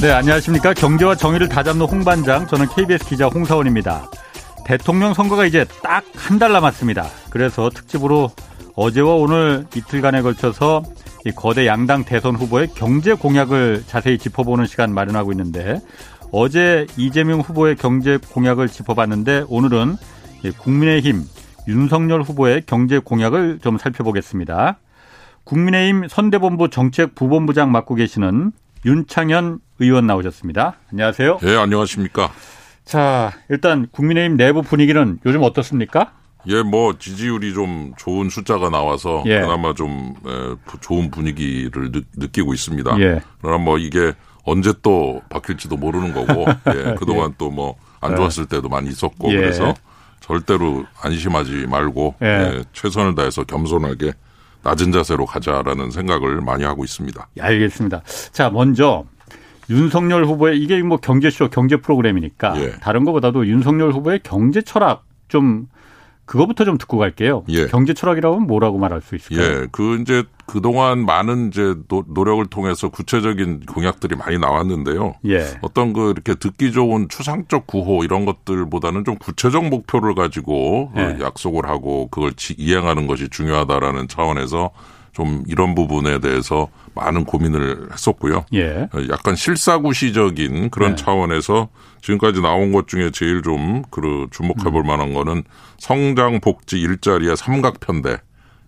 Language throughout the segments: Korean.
네, 안녕하십니까. 경제와 정의를 다잡는 홍반장, 저는 KBS 기자 홍사원입니다. 대통령 선거가 이제 딱 한 달 남았습니다. 그래서 특집으로 어제와 오늘 이틀간에 걸쳐서 이 거대 양당 대선 후보의 경제 공약을 자세히 짚어보는 시간 마련하고 있는데 어제 이재명 후보의 경제 공약을 짚어봤는데 오늘은 국민의힘 윤석열 후보의 경제 공약을 좀 살펴보겠습니다. 국민의힘 선대본부 정책부본부장 맡고 계시는 윤창현 의원 나오셨습니다. 안녕하세요. 예, 안녕하십니까. 자, 일단 국민의힘 내부 분위기는 요즘 어떻습니까? 예, 뭐 지지율이 좀 좋은 숫자가 나와서 예. 그나마 좀 좋은 분위기를 느, 끼고 있습니다. 예. 그러나 뭐 이게 언제 또 바뀔지도 모르는 거고, 예, 그동안 예. 또뭐 안 좋았을 때도 많이 있었고, 예. 그래서 절대로 안심하지 말고 예. 예, 최선을 다해서 겸손하게 낮은 자세로 가자라는 생각을 많이 하고 있습니다. 예, 알겠습니다. 자, 먼저 윤석열 후보의 이게 뭐 경제쇼 경제 프로그램이니까 예. 다른 것보다도 윤석열 후보의 경제 철학 좀 그거부터 좀 듣고 갈게요. 예. 경제 철학이라고 하면 뭐라고 말할 수 있을까요? 예. 그 이제 그동안 많은 이제 노력을 통해서 구체적인 공약들이 많이 나왔는데요. 예. 어떤 그 이렇게 듣기 좋은 추상적 구호 이런 것들보다는 좀 구체적 목표를 가지고 그 예. 그 약속을 하고 그걸 이행하는 것이 중요하다라는 차원에서 좀 이런 부분에 대해서 많은 고민을 했었고요. 예. 약간 실사구시적인 그런 예. 차원에서 지금까지 나온 것 중에 제일 좀 그 주목해 볼 음. 만한 거는 성장, 복지, 일자리의 삼각편대.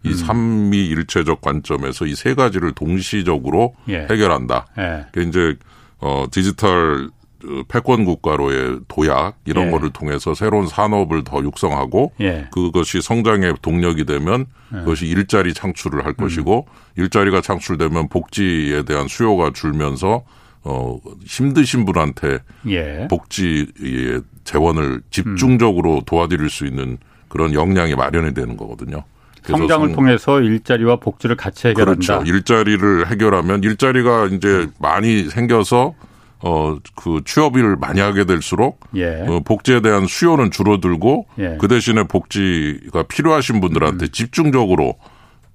이 음. 삼위일체적 관점에서 이 세 가지를 동시적으로 예. 해결한다. 예. 그러니까 이제 어 디지털 패권 국가로의 도약 이런 예. 거를 통해서 새로운 산업을 더 육성하고 예. 그것이 성장의 동력이 되면 예. 그것이 일자리 창출을 할 음. 것이고 일자리가 창출되면 복지에 대한 수요가 줄면서 어 힘드신 분한테 예. 복지의 재원을 집중적으로 음. 도와드릴 수 있는 그런 역량이 마련이 되는 거거든요. 성장을 성, 통해서 일자리와 복지를 같이 해결한다. 그렇죠. 일자리를 해결하면 일자리가 이제 음. 많이 생겨서 어, 그 취업을 많이 하게 될수록 예. 어, 복지에 대한 수요는 줄어들고 예. 그 대신에 복지가 필요하신 분들한테 음. 집중적으로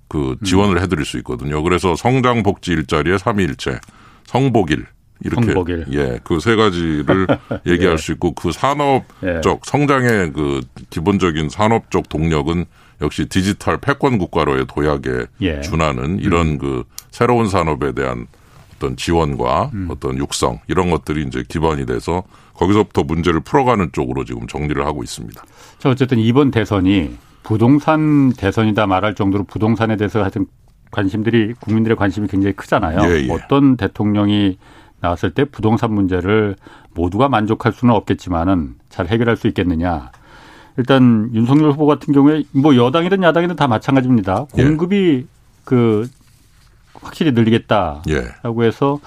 그 지원을 음. 해드릴 수 있거든요. 그래서 성장 복지 일자리의 삼위일체, 성복일 이렇게 성복일. 예, 그 세 가지를 얘기할 예. 수 있고 그 산업적 예. 성장의 그 기본적인 산업적 동력은 역시 디지털 패권 국가로의 도약에 예. 준하는 이런 음. 그 새로운 산업에 대한 어떤 지원과 음. 어떤 육성 이런 것들이 이제 기반이 돼서 거기서부터 문제를 풀어가는 쪽으로 지금 정리를 하고 있습니다. 자 어쨌든 이번 대선이 부동산 대선이다 말할 정도로 부동산에 대해서 하여튼 관심들이 국민들의 관심이 굉장히 크잖아요. 예, 예. 어떤 대통령이 나왔을 때 부동산 문제를 모두가 만족할 수는 없겠지만은 잘 해결할 수 있겠느냐. 일단 윤석열 후보 같은 경우에 뭐 여당이든 야당이든 다 마찬가지입니다. 예. 공급이 예. 그 확실히 늘리겠다라고 예. 해서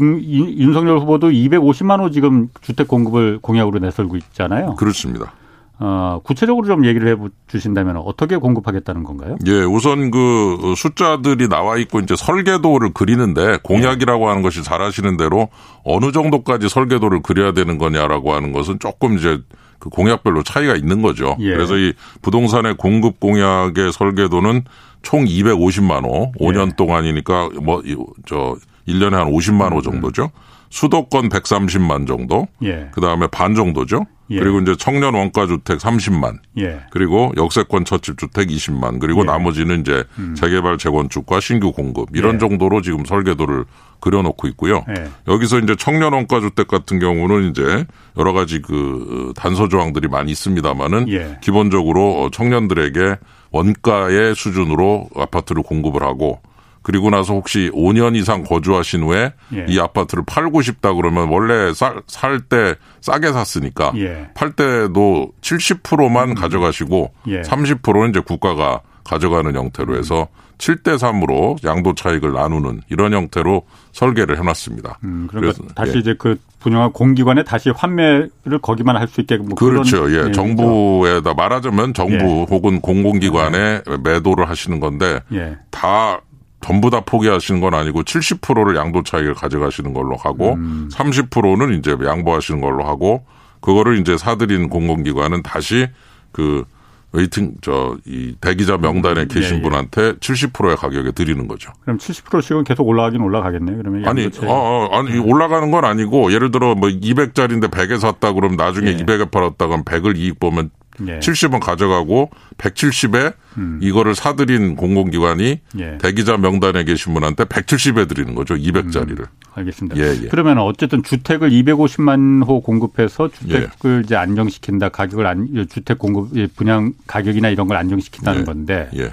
윤석열 후보도 250만 호 지금 주택 공급을 공약으로 내설고 있잖아요. 그렇습니다. 어, 구체적으로 좀 얘기를 해 주신다면 어떻게 공급하겠다는 건가요? 예, 우선 그 숫자들이 나와 있고 이제 설계도를 그리는데 공약이라고 예. 하는 것이 잘 아시는 대로 어느 정도까지 설계도를 그려야 되는 거냐라고 하는 것은 조금 이제 그 공약별로 차이가 있는 거죠. 예. 그래서 이 부동산의 공급 공약의 설계도는 총 250만 호, 5년 예. 동안이니까 뭐, 저, 1년에 한 50만 호 음, 음. 정도죠. 수도권 130만 정도. 예. 그 다음에 반 정도죠. 예. 그리고 이제 청년 원가 주택 30만. 예. 그리고 역세권 첫집 주택 20만. 그리고 예. 나머지는 이제 음. 재개발 재건축과 신규 공급 이런 예. 정도로 지금 설계도를 그려놓고 있고요. 예. 여기서 이제 청년 원가 주택 같은 경우는 이제 여러 가지 그 단서 조항들이 많이 있습니다만은 기본적으로 청년들에게 원가의 수준으로 아파트를 공급을 하고 그리고 나서 혹시 5년 이상 거주하신 후에 예. 이 아파트를 팔고 싶다 그러면 원래 살 때 싸게 샀으니까 예. 팔 때도 70%만 음. 가져가시고 예. 30%는 이제 국가가 가져가는 형태로 해서 7대 3으로 양도 차익을 나누는 이런 형태로 설계를 해놨습니다. 음, 그러니까 그래서 다시 예. 이제 그 분양한 공기관에 다시 환매를 거기만 할 수 있게끔 뭐 그렇죠. 예, 정부에다 말하자면 정부 예. 혹은 공공기관에 예. 매도를 하시는 건데 예. 다 전부 다 포기하시는 건 아니고 70%를 양도 차익을 가져가시는 걸로 하고 음. 30%는 이제 양보하시는 걸로 하고 그거를 이제 사들인 공공기관은 다시 그 waiting 저 이 대기자 명단에 음, 계신 예, 예. 분한테 70%의 가격에 드리는 거죠. 그럼 70%씩은 계속 올라가긴 올라가겠네요. 그러면 아니. 어, 어, 아니 올라가는 건 아니고 예를 들어 뭐 200짜리인데 100에 샀다 그러면 나중에 예. 200에 팔았다 그러면 100을 이익 보면 예. 70은 가져가고 170에 이거를 사들인 공공기관이 예. 대기자 명단에 계신 분한테 170에 드리는 거죠. 200짜리를. 알겠습니다. 예, 예. 그러면 어쨌든 주택을 250만 호 공급해서 주택을 이제 안정시킨다. 가격을 안 주택 공급 예, 분양 가격이나 이런 걸 안정시킨다는 예. 건데 예.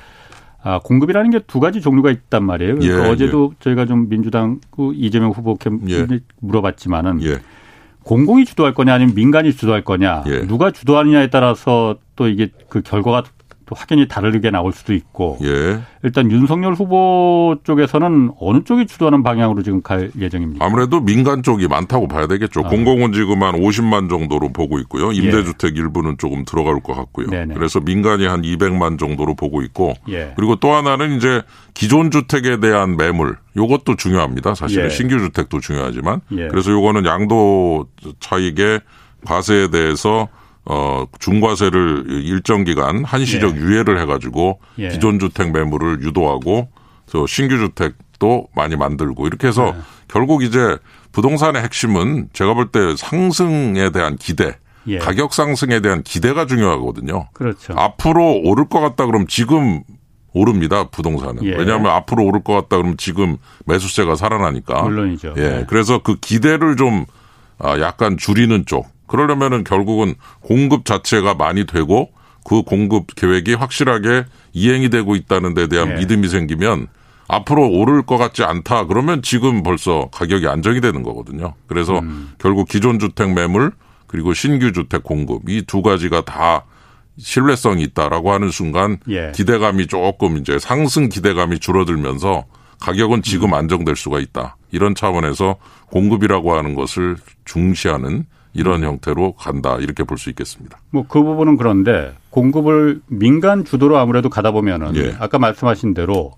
아, 공급이라는 게 두 가지 종류가 있단 말이에요. 그러니까 예, 어제도 저희가 좀 민주당 그 이재명 후보께 예. 물어봤지만은 예. 공공이 주도할 거냐 아니면 민간이 주도할 거냐 예. 누가 주도하느냐에 따라서 또 이게 그 결과가 또 확연히 다르게 나올 수도 있고 예. 일단 윤석열 후보 쪽에서는 어느 쪽이 주도하는 방향으로 지금 갈 예정입니까? 아무래도 민간 쪽이 많다고 봐야 되겠죠. 아. 공공은 지금 한 50만 정도로 보고 있고요. 임대주택 일부는 조금 들어갈 것 같고요. 예. 네네. 그래서 민간이 한 200만 정도로 보고 있고 예. 그리고 또 하나는 이제 기존 주택에 대한 매물 요것도 중요합니다. 사실은 예. 신규 주택도 중요하지만 예. 그래서 요거는 양도 차익의 과세에 대해서 어 중과세를 일정 기간 한시적 유예를 해가지고 예. 기존 주택 매물을 유도하고 또 신규 주택도 많이 만들고 이렇게 해서 네. 결국 이제 부동산의 핵심은 제가 볼 때 상승에 대한 기대, 예. 가격 상승에 대한 기대가 중요하거든요. 그렇죠. 앞으로 오를 것 같다 그러면 지금 오릅니다 부동산은 예. 왜냐하면 앞으로 오를 것 같다 그러면 지금 매수세가 살아나니까 물론이죠. 예 네. 그래서 그 기대를 좀 아, 약간 줄이는 쪽 그러려면은 결국은 공급 자체가 많이 되고 그 공급 계획이 확실하게 이행이 되고 있다는 데 대한 예. 믿음이 생기면 앞으로 오를 것 같지 않다 그러면 지금 벌써 가격이 안정이 되는 거거든요. 그래서 음. 결국 기존 주택 매물 그리고 신규 주택 공급 이 두 가지가 다 신뢰성이 있다라고 하는 순간 예. 기대감이 조금 이제 상승 기대감이 줄어들면서 가격은 지금 음. 안정될 수가 있다. 이런 차원에서 공급이라고 하는 것을 중시하는 이런 음. 형태로 간다. 이렇게 볼 수 있겠습니다. 뭐 그 부분은 그런데 공급을 민간 주도로 아무래도 가다 보면은 예. 아까 말씀하신 대로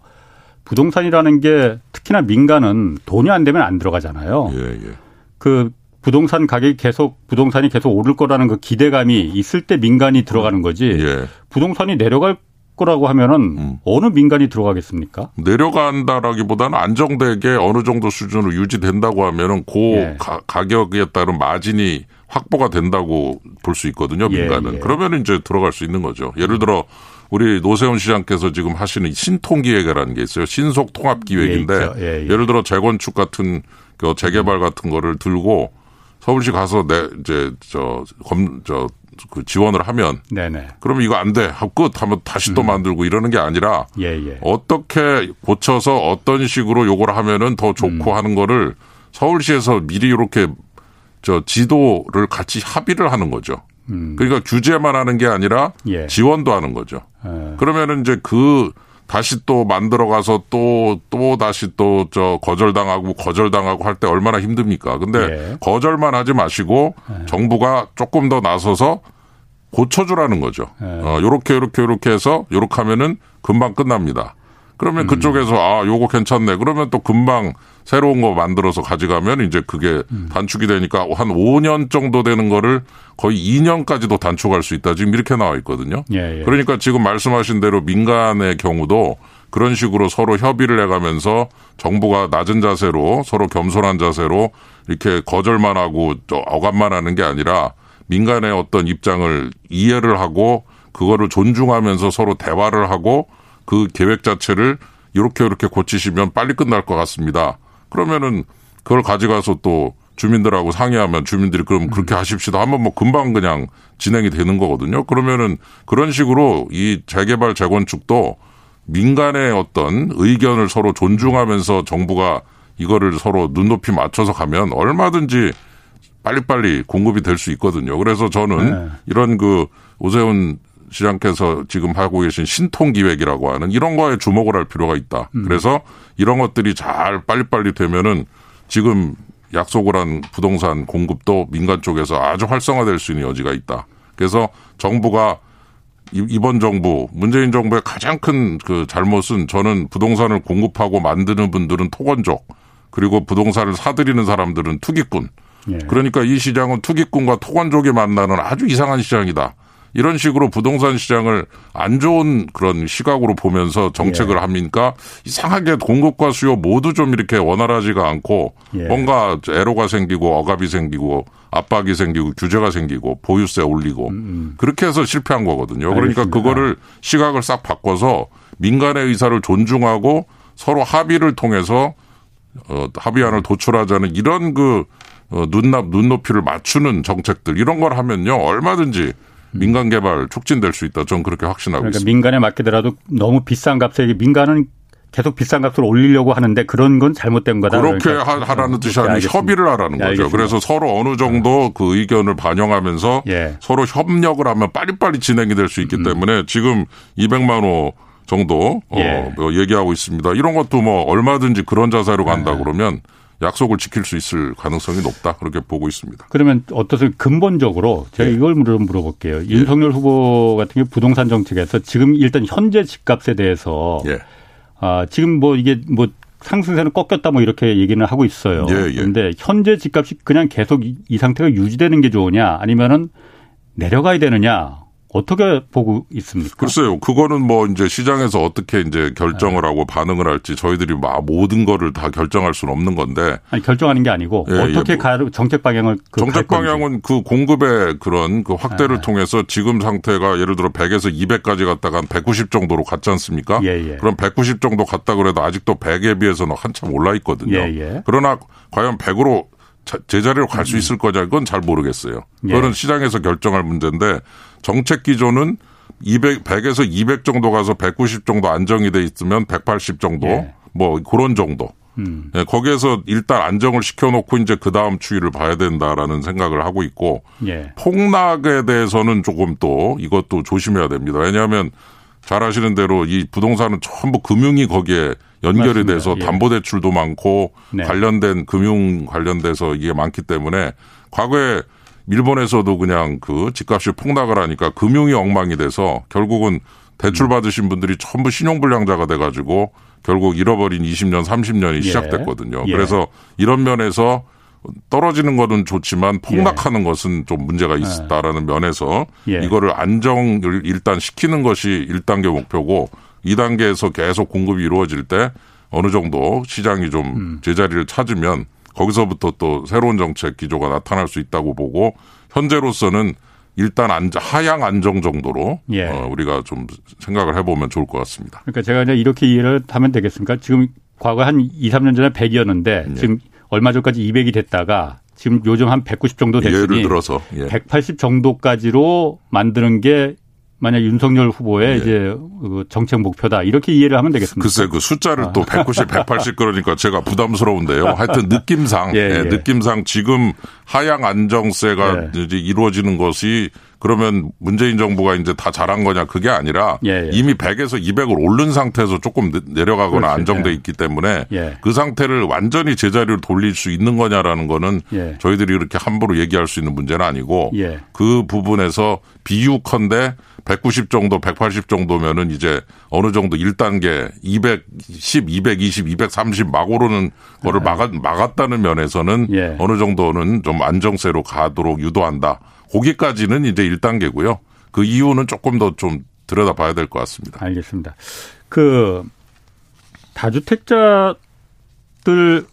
부동산이라는 게 특히나 민간은 돈이 안 되면 안 들어가잖아요. 예, 예. 그 부동산 가격이 계속 부동산이 계속 오를 거라는 그 기대감이 있을 때 민간이 들어가는 거지. 예. 부동산이 내려갈 거라고 하면은 음. 어느 민간이 들어가겠습니까? 내려간다라기보다는 안정되게 어느 정도 수준으로 유지된다고 하면은 그 예. 가, 가격에 따른 마진이 확보가 된다고 볼 수 있거든요. 예, 민간은. 예. 그러면 이제 들어갈 수 있는 거죠. 예를 들어 우리 노세훈 시장께서 지금 하시는 신통 기획이라는 게 있어요. 신속 통합 기획인데 예. 예, 예. 예를 들어 재건축 같은 그 재개발 같은 거를 들고 서울시 가서 내 이제 저검저 그 지원을 하면 네네. 그러면 이거 안 돼. 하고 끝 하면 다시 음. 또 만들고 이러는 게 아니라 예, 예. 어떻게 고쳐서 어떤 식으로 요걸 하면은 더 좋고 음. 하는 거를 서울시에서 미리 이렇게 저 지도를 같이 합의를 하는 거죠. 그러니까 규제만 하는 게 아니라 음. 예. 지원도 하는 거죠. 예. 그러면은 이제 그 다시 또 만들어 가서 또, 또 다시 또 저 거절당하고 거절당하고 할 때 얼마나 힘듭니까? 근데 예. 거절만 하지 마시고 정부가 조금 더 나서서 고쳐주라는 거죠. 예. 어, 요렇게, 요렇게, 요렇게 해서 요렇게 하면은 금방 끝납니다. 그러면 음. 그쪽에서 아, 요거 괜찮네. 그러면 또 금방 새로운 거 만들어서 가져가면 이제 그게 음. 단축이 되니까 한 5년 정도 되는 거를 거의 2년까지도 단축할 수 있다. 지금 이렇게 나와 있거든요. 예, 예. 그러니까 지금 말씀하신 대로 민간의 경우도 그런 식으로 서로 협의를 해가면서 정부가 낮은 자세로 서로 겸손한 자세로 이렇게 거절만 하고 저 억압만 하는 게 아니라 민간의 어떤 입장을 이해를 하고 그거를 존중하면서 서로 대화를 하고 그 계획 자체를 이렇게 이렇게 고치시면 빨리 끝날 것 같습니다. 그러면은 그걸 가져가서 또 주민들하고 상의하면 주민들이 그럼 그렇게 하십시다 하면 뭐 금방 그냥 진행이 되는 거거든요. 그러면은 그런 식으로 이 재개발 재건축도 민간의 어떤 의견을 서로 존중하면서 정부가 이거를 서로 눈높이 맞춰서 가면 얼마든지 빨리빨리 공급이 될 수 있거든요. 그래서 저는 네. 이런 그 오세훈 시장께서 지금 하고 계신 신통 기획이라고 하는 이런 거에 주목을 할 필요가 있다. 그래서 이런 것들이 잘 빨리빨리 되면은 지금 약속을 한 부동산 공급도 민간 쪽에서 아주 활성화될 수 있는 여지가 있다. 그래서 정부가 이- 이번 정부 문재인 정부의 가장 큰 그 잘못은 저는 부동산을 공급하고 만드는 분들은 토건족 그리고 부동산을 사들이는 사람들은 투기꾼 예. 그러니까 이 시장은 투기꾼과 토건족이 만나는 아주 이상한 시장이다. 이런 식으로 부동산 시장을 안 좋은 그런 시각으로 보면서 정책을 예. 하니까 이상하게 공급과 수요 모두 좀 이렇게 원활하지가 않고 예. 뭔가 애로가 생기고 억압이 생기고 압박이 생기고 규제가 생기고 보유세 올리고 음, 음. 그렇게 해서 실패한 거거든요. 그러니까 알겠습니다. 그거를 시각을 싹 바꿔서 민간의 의사를 존중하고 서로 합의를 통해서 어, 합의안을 도출하자는 이런 그 어, 눈납 눈높이를 맞추는 정책들 이런 걸 하면요 얼마든지 민간 개발 촉진될 수 있다. 저는 그렇게 확신하고 그러니까 있습니다. 민간에 맡기더라도 너무 비싼 값에 민간은 계속 비싼 값을 올리려고 하는데 그런 건 잘못된 거다. 그렇게 그러니까. 하라는 뜻이 아니라 협의를 하라는 거죠. 알겠습니다. 그래서 서로 어느 정도 그 의견을 반영하면서 예. 서로 협력을 하면 빨리빨리 진행이 될 수 있기 음. 때문에 지금 200만 호 정도 어, 예. 어, 얘기하고 있습니다. 이런 것도 뭐 얼마든지 그런 자세로 간다 네. 그러면 약속을 지킬 수 있을 가능성이 높다 그렇게 보고 있습니다. 그러면 어떠세요? 근본적으로 제가 예. 이걸 물어 물어볼게요. 예. 윤석열 후보 같은 경우 부동산 정책에서 지금 일단 현재 집값에 대해서 예. 아 지금 뭐 이게 뭐 상승세는 꺾였다 뭐 이렇게 얘기는 하고 있어요. 예, 예. 그런데 현재 집값이 그냥 계속 이 상태가 유지되는 게 좋으냐 아니면은 내려가야 되느냐 어떻게 보고 있습니까? 글쎄요. 그거는 뭐 이제 시장에서 어떻게 이제 결정을 네. 하고 반응을 할지 저희들이 막 모든 거를 다 결정할 수는 없는 건데. 아니 결정하는 게 아니고 예, 어떻게 예, 뭐 정책 방향을 그 정책 방향은 그 공급의 그런 그 확대를 네. 통해서 지금 상태가 예를 들어 100에서 200까지 갔다가 한 190 정도로 갔지 않습니까? 예, 예. 그럼 190 정도 갔다 그래도 아직도 100에 비해서는 한참 올라 있거든요. 예, 예. 그러나 과연 100으로 제자리로 갈수 음. 있을 거냐 그건 잘 모르겠어요. 그거는 시장에서 결정할 문제인데 정책 기조는 200, 100에서 200 정도 가서 190 정도 안정이 돼 있으면 180 정도 예. 뭐 그런 정도. 음. 예, 거기에서 일단 안정을 시켜놓고 이제 그 다음 추이를 봐야 된다라는 생각을 하고 있고 예. 폭락에 대해서는 조금 또 이것도 조심해야 됩니다. 왜냐하면 잘 아시는 대로 이 부동산은 전부 금융이 거기에 연결이 맞습니다. 돼서 예. 담보 대출도 많고 네. 관련된 금융 관련돼서 이게 많기 때문에 과거에 일본에서도 그냥 그 집값이 폭락을 하니까 금융이 엉망이 돼서 결국은 대출 받으신 분들이 전부 신용불량자가 돼가지고 결국 잃어버린 20년, 30년이 예. 시작됐거든요. 예. 그래서 이런 면에서 떨어지는 것은 좋지만 폭락하는 예. 것은 좀 문제가 아. 있다라는 면에서 예. 이거를 안정을 일단 시키는 것이 1단계 목표고 2단계에서 계속 공급이 이루어질 때 어느 정도 시장이 좀 음. 제자리를 찾으면 거기서부터 또 새로운 정책 기조가 나타날 수 있다고 보고 현재로서는 일단 안정, 하향 안정 정도로 예. 어, 우리가 좀 생각을 해보면 좋을 것 같습니다. 그러니까 제가 이제 이렇게 이해를 하면 되겠습니까? 지금 과거 한 2, 3년 전에 100이었는데 예. 지금 얼마 전까지 200이 됐다가 지금 요즘 한 190 정도 됐으니 예를 들어서 예. 180 정도까지로 만드는 게 만약 윤석열 후보의 예. 이제 그 정책 목표다 이렇게 이해를 하면 되겠습니다. 글쎄 그 숫자를 아. 또 190, 180 그러니까 제가 부담스러운데요. 하여튼 느낌상 예, 예. 느낌상 지금 하향 안정세가 예. 이제 이루어지는 것이 그러면 문재인 정부가 이제 다 잘한 거냐 그게 아니라 예, 예. 이미 100에서 200을 오른 상태에서 조금 내려가거나 그렇지. 안정돼 예. 있기 때문에 예. 그 상태를 완전히 제자리로 돌릴 수 있는 거냐라는 거는 예. 저희들이 이렇게 함부로 얘기할 수 있는 문제는 아니고 예. 그 부분에서 비유컨대 190 정도, 180 정도면은 이제 어느 정도 1단계 210, 220, 230 막 오르는 거를 막았, 막았다는 면에서는 어느 정도는 좀 안정세로 가도록 유도한다. 거기까지는 이제 1단계고요. 그 이유는 조금 더 좀 들여다봐야 될 것 같습니다. 알겠습니다. 그 다주택자들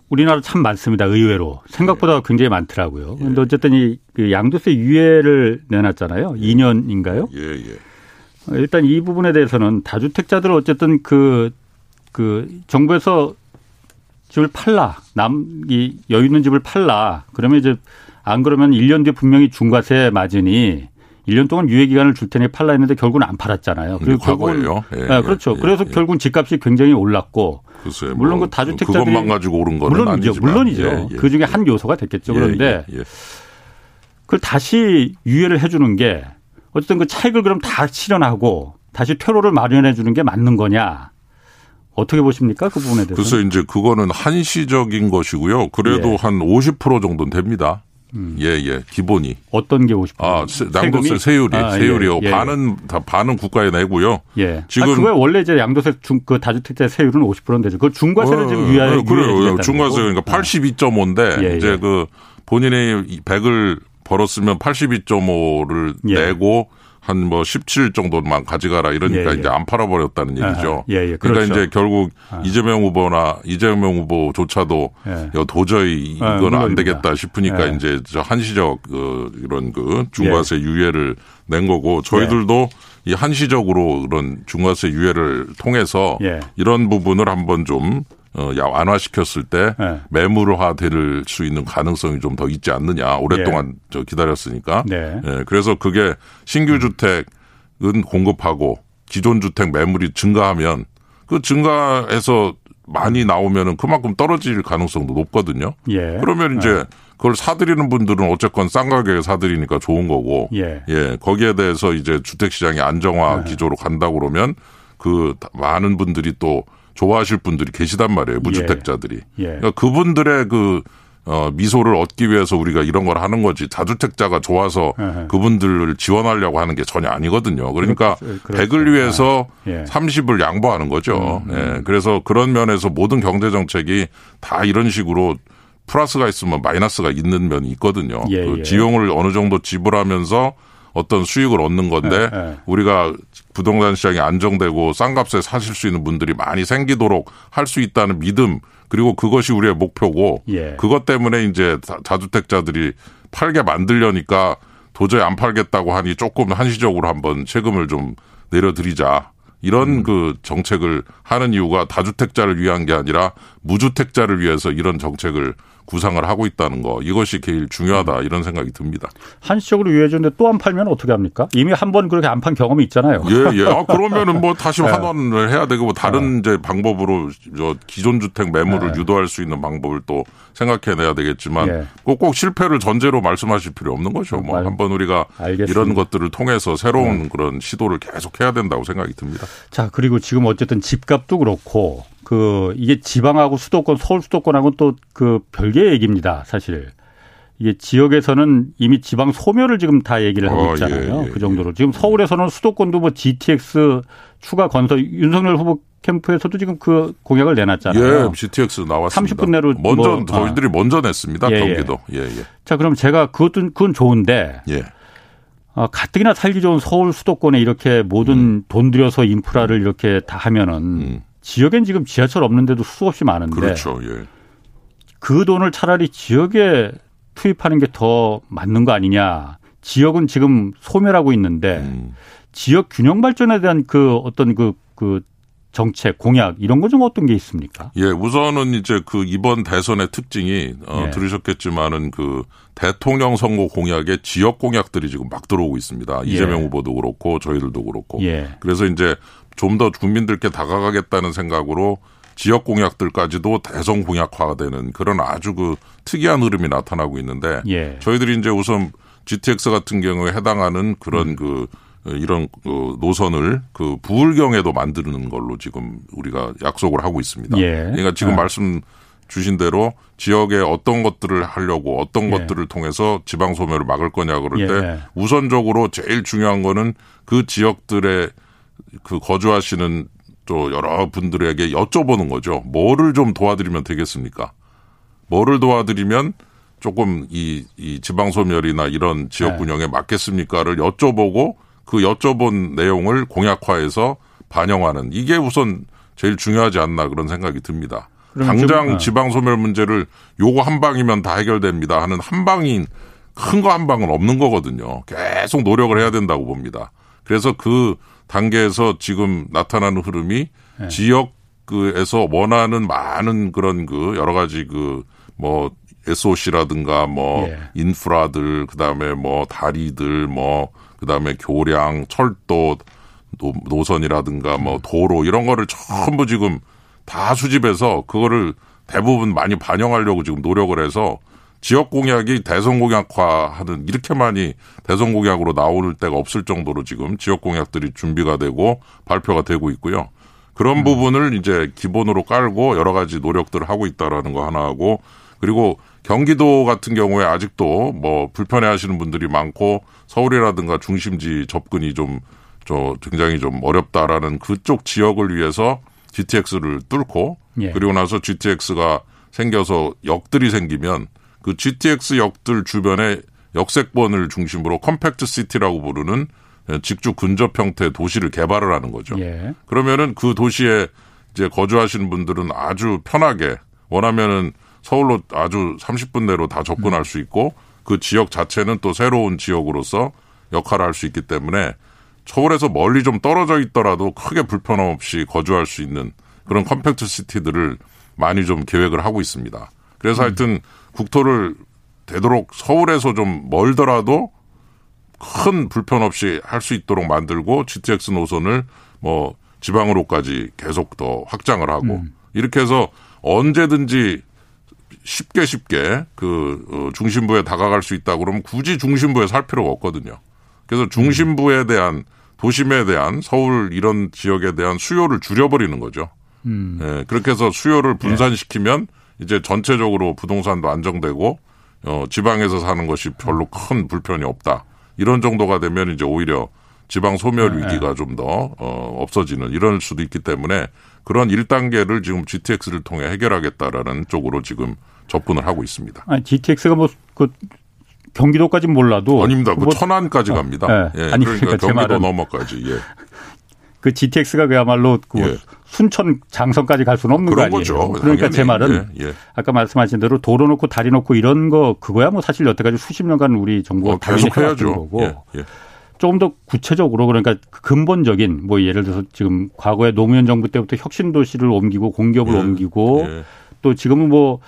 우리나라 참 많습니다. 의외로 생각보다 예. 굉장히 많더라고요. 그런데 예. 어쨌든 이그 양도세 유예를 내놨잖아요. 예. 2년인가요? 예, 예. 일단 이 부분에 대해서는 다주택자들 어쨌든 그, 그 정부에서 집을 팔라. 남, 이 여유 있는 집을 팔라. 그러면 이제 안 그러면 1년 뒤에 분명히 중과세 맞으니 1년 동안 유예 기간을 줄 테니 팔라 했는데 결국은 안 팔았잖아요. 그리고 결국은 예, 네, 그렇죠. 예, 그래서 예. 결국은 집값이 굉장히 올랐고 글쎄, 물론 뭐, 그 다주택자들이 그것만 가지고 오른 거는 물론이죠. 아니지만. 물론이죠. 예, 예. 그 중에 한 요소가 됐겠죠. 예, 그런데 그걸 다시 유예를 해 주는 게 어쨌든 그 차익을 그럼 다 실현하고 다시 퇴로를 마련해 주는 게 맞는 거냐? 어떻게 보십니까? 그 부분에 대해서. 그래서 이제 그거는 한시적인 것이고요. 그래도 한 50% 정도는 됩니다. 음. 예, 예. 기본이. 어떤 게 50%? 아, 양도세 세율이, 아, 세율이요. 예, 예. 반은, 다, 반은 국가에 내고요. 예. 지금. 아, 그거 원래 이제 양도세 중, 그 다주택자 세율은 50%는 되죠. 그 중과세를 어, 지금 유예, 어, 그래요. 중과세 그러니까 82.5인데, 예, 이제 예. 그 본인의 100을 벌었으면 82.5를 예. 내고 한 뭐 17 정도만 가져가라 이러니까 예, 예. 이제 안 팔아버렸다는 얘기죠. 예, 예. 그러니까 그렇죠. 이제 결국 이재명 후보나 이재명 후보조차도 예. 야, 도저히 이건 안 물론입니다. 되겠다 싶으니까 예. 이제 저 한시적 그 이런 그 중과세 유예를 낸 거고 저희들도 이 한시적으로 그런 중과세 유예를 통해서 예. 이런 부분을 한번 좀 어, 야, 완화시켰을 때 예. 매물화 될 수 있는 가능성이 좀 더 있지 않느냐. 오랫동안 저 기다렸으니까. 네. 예, 그래서 그게 신규 주택은 공급하고 기존 주택 매물이 증가하면 그 증가해서 많이 나오면은 그만큼 떨어질 가능성도 높거든요. 예. 그러면 이제 그걸 사들이는 분들은 어쨌건 싼 가격에 사들이니까 좋은 거고. 예. 거기에 대해서 이제 주택 시장이 안정화 네. 기조로 간다고 그러면 그 많은 분들이 또 좋아하실 분들이 계시단 말이에요. 무주택자들이. 예. 그러니까 그분들의 그 어, 미소를 얻기 위해서 우리가 이런 걸 하는 거지. 다주택자가 좋아서 에헤. 그분들을 지원하려고 하는 게 전혀 아니거든요. 그러니까 그렇- 그렇죠. 100을 위해서 예. 30을 양보하는 거죠. 음, 예. 그래서 그런 면에서 모든 경제 정책이 다 이런 식으로 플러스가 있으면 마이너스가 있는 면이 있거든요. 예, 그 예. 비용을 어느 정도 지불하면서 어떤 수익을 얻는 건데 예, 예. 우리가 부동산 시장이 안정되고 싼 값에 사실 수 있는 분들이 많이 생기도록 할 수 있다는 믿음 그리고 그것이 우리의 목표고 예. 그것 때문에 이제 다- 다주택자들이 팔게 만들려니까 도저히 안 팔겠다고 하니 조금 한시적으로 한번 세금을 좀 내려드리자. 이런 음. 그 정책을 하는 이유가 다주택자를 위한 게 아니라 무주택자를 위해서 이런 정책을 구상을 하고 있다는 거. 이것이 제일 중요하다. 이런 생각이 듭니다. 한시적으로 유예해줬는데 또 안 팔면 어떻게 합니까? 이미 한 번 그렇게 안 판 경험이 있잖아요. 예, 예. 아, 그러면은 뭐 다시 네. 환원을 해야 되고 뭐 다른 이제 방법으로 저 기존 주택 매물을 네. 유도할 수 있는 방법을 또 생각해내야 되겠지만 예. 꼭, 꼭 실패를 전제로 말씀하실 필요 없는 거죠. 뭐 말- 한번 우리가 알겠습니다. 네. 이런 것들을 통해서 새로운 그런 시도를 계속 해야 된다고 생각이 듭니다. 자, 그리고 지금 어쨌든 집값도 그렇고 그 이게 지방하고 수도권, 서울 수도권하고는 또 그 별개의 얘기입니다, 사실. 이게 지역에서는 이미 지방 소멸을 지금 다 얘기를 하고 어, 있잖아요. 예, 예, 그 정도로. 지금 서울에서는 수도권도 뭐 GTX 추가 건설 윤석열 후보 캠프에서도 지금 그 공약을 내놨잖아요. 예, GTX 나왔습니다. 30분 내로 먼저 뭐, 저희들이 먼저 냈습니다. 예, 예. 경기도. 예, 예. 자, 그럼 제가 그것도 그건 좋은데 예. 어, 가뜩이나 살기 좋은 서울 수도권에 이렇게 모든 돈 들여서 인프라를 이렇게 다 하면은 음. 지역엔 지금 지하철 없는데도 수없이 많은데 그렇죠. 예. 그 돈을 차라리 지역에 투입하는 게 더 맞는 거 아니냐. 지역은 지금 소멸하고 있는데 음. 지역 균형 발전에 대한 그 어떤 그, 그 정책, 공약 이런 거 좀 어떤 게 있습니까? 예, 우선은 이제 그 이번 대선의 특징이 어, 예. 들으셨겠지만은 그 대통령 선거 공약에 지역 공약들이 지금 막 들어오고 있습니다. 예. 이재명 후보도 그렇고 저희들도 그렇고. 예. 그래서 이제 좀 더 국민들께 다가가겠다는 생각으로 지역 공약들까지도 대선 공약화가 되는 그런 아주 그 특이한 흐름이 나타나고 있는데 예. 저희들이 이제 우선 GTX 같은 경우에 해당하는 그런 음. 그 어, 이런 그 노선을 그 부울경에도 만드는 걸로 지금 우리가 약속을 하고 있습니다. 예. 그러니까 지금 아. 말씀 주신 대로 지역에 어떤 것들을 하려고 어떤 예. 것들을 통해서 지방 소멸을 막을 거냐 그럴 예. 때 우선적으로 제일 중요한 거는 그 지역들의 그 거주하시는 또 여러 분들에게 여쭤보는 거죠. 뭐를 좀 도와드리면 되겠습니까? 뭐를 도와드리면 조금 이, 이 지방소멸이나 이런 지역 네. 운영에 맞겠습니까를 여쭤보고 그 여쭤본 내용을 공약화해서 반영하는 이게 우선 제일 중요하지 않나 그런 생각이 듭니다. 당장 어. 지방소멸 문제를 요거 한 방이면 다 해결됩니다 하는 한 방인 큰 거 한 방은 없는 거거든요. 계속 노력을 해야 된다고 봅니다. 그래서 그 단계에서 지금 나타나는 흐름이 네. 지역에서 원하는 많은 그런 그 여러 가지 그뭐 SOC라든가 뭐 예. 인프라들 그다음에 뭐 다리들 뭐 그다음에 교량 철도 노, 노선이라든가 뭐 도로 이런 거를 전부 지금 다 수집해서 그거를 대부분 많이 반영하려고 지금 노력을 해서 지역 공약이 대선 공약화하는 이렇게 많이 대선 공약으로 나올 때가 없을 정도로 지금 지역 공약들이 준비가 되고 발표가 되고 있고요. 그런 부분을 이제 기본으로 깔고 여러 가지 노력들을 하고 있다라는 거 하나 하고 그리고 경기도 같은 경우에 아직도 뭐 불편해 하시는 분들이 많고 서울이라든가 중심지 접근이 좀 저 굉장히 좀 어렵다라는 그쪽 지역을 위해서 GTX를 뚫고 예. 그리고 나서 GTX가 생겨서 역들이 생기면 그 GTX 역들 주변에 역세권을 중심으로 컴팩트 시티라고 부르는 직주 근접 형태 도시를 개발을 하는 거죠. 예. 그러면은 그 도시에 이제 거주하시는 분들은 아주 편하게 원하면은 서울로 아주 30분 내로 다 접근할 음. 수 있고 그 지역 자체는 또 새로운 지역으로서 역할을 할 수 있기 때문에 서울에서 멀리 좀 떨어져 있더라도 크게 불편함 없이 거주할 수 있는 그런 컴팩트 시티들을 많이 좀 계획을 하고 있습니다. 그래서 음. 하여튼 국토를 되도록 서울에서 좀 멀더라도 큰 불편 없이 할 수 있도록 만들고 GTX 노선을 뭐 지방으로까지 계속 더 확장을 하고 이렇게 해서 언제든지 쉽게 쉽게 그 어, 중심부에 다가갈 수 있다 그러면 굳이 중심부에 살 필요가 없거든요. 그래서 중심부에 대한 도심에 대한 서울 이런 지역에 대한 수요를 줄여버리는 거죠. 예, 그렇게 해서 수요를 분산시키면 이제 전체적으로 부동산도 안정되고 어, 지방에서 사는 것이 별로 큰 불편이 없다. 이런 정도가 되면 이제 오히려 지방 소멸 위기가 좀더 어, 없어지는 이럴 수도 있기 때문에 그런 1단계를 지금 GTX를 통해 해결하겠다라는 쪽으로 지금 접근을 하고 있습니다. 아니, GTX가 뭐, 그, 경기도까지 몰라도. 아닙니다. 그 뭐, 천안까지 어, 갑니다. 예. 예. 아니, 그러니까 그러니까 제 경기도 말은- 넘어까지. 예. 그 GTX가 그야말로 그 예. 순천 장성까지 갈 수는 없는 거 아니에요. 거죠. 그러니까 제 당연히. 말은 예, 예. 아까 말씀하신 대로 도로 놓고 다리 놓고 이런 거 그거야 뭐 사실 여태까지 수십 년간 우리 정부가 어, 계속 해야죠. 거고 예, 예. 조금 더 구체적으로 그러니까 근본적인 뭐 예를 들어서 지금 과거에 노무현 정부 때부터 혁신 도시를 옮기고 공기업을 예, 옮기고 예. 또 지금은 뭐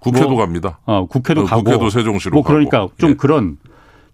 국회도 뭐, 갑니다. 어, 국회도 어, 가고 국회도 세종시로 뭐 그러니까 가고. 좀 예. 그런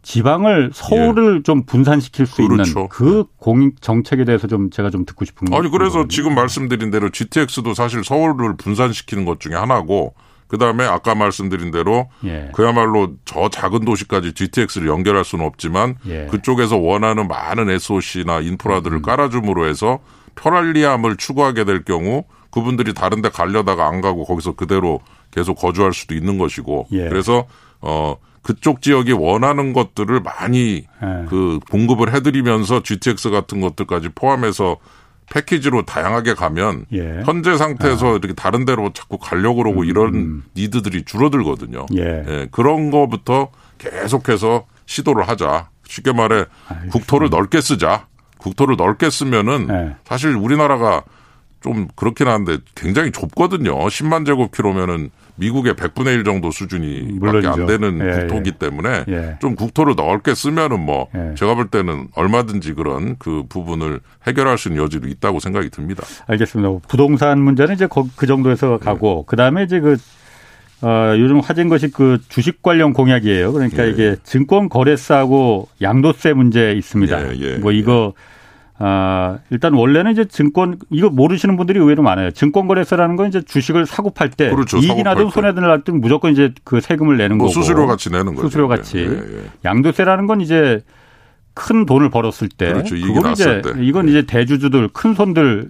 지방을 서울을 좀 분산시킬 수 그렇죠. 있는 그 공익 정책에 대해서 좀 제가 좀 듣고 싶은 아니 그래서 거거든요. 지금 말씀드린 대로 GTX도 사실 서울을 분산시키는 것 중에 하나고 그다음에 아까 말씀드린 대로 예. 그야말로 저 작은 도시까지 GTX를 연결할 수는 없지만 예. 그쪽에서 원하는 많은 SOC나 인프라들을 음. 깔아줌으로 해서 편리함을 추구하게 될 경우 그분들이 다른 데 가려다가 안 가고 거기서 그대로 계속 거주할 수도 있는 것이고 예. 그래서 어 그쪽 지역이 원하는 것들을 많이 예. 그 공급을 해드리면서 GTX 같은 것들까지 포함해서 패키지로 다양하게 가면 예. 현재 상태에서 이렇게 다른 데로 자꾸 가려고 그러고 이런 니드들이 줄어들거든요. 음, 예. 그런 거부터 계속해서 시도를 하자. 쉽게 말해 국토를 넓게 쓰자. 국토를 넓게 쓰면은 예. 사실 우리나라가 좀 그렇긴 한데 굉장히 좁거든요. 10만 제곱킬로면은 미국의 100분의 1 정도 수준이 밖에 안. 되는 예, 국토기 때문에 예. 좀 국토를 넓게 쓰면은 뭐 예. 제가 볼 때는 얼마든지 그런 그 부분을 해결할 수 있는 여지도 있다고 생각이 듭니다. 알겠습니다. 부동산 문제는 이제 거- 그 정도에서 네. 가고 그 다음에 이제 그 어, 요즘 화제인 것이 그 주식 관련 공약이에요. 그러니까 예. 이게 증권 거래세하고 양도세 문제 있습니다. 예, 예, 뭐 이거 아, 일단 원래는 이제 증권 이거 모르시는 분들이 의외로 많아요. 증권 거래세라는 건 이제 주식을 사고 팔때 그렇죠. 이익이 나든. 손해든 날든 무조건 이제 그 세금을 내는 뭐 거고 수수료 같이 내는 거죠. 수수료 같이 예, 예. 양도세라는 건 이제 큰 돈을 벌었을 때 그렇죠. 그걸 이제 때. 이건 이제 대주주들 큰 손들이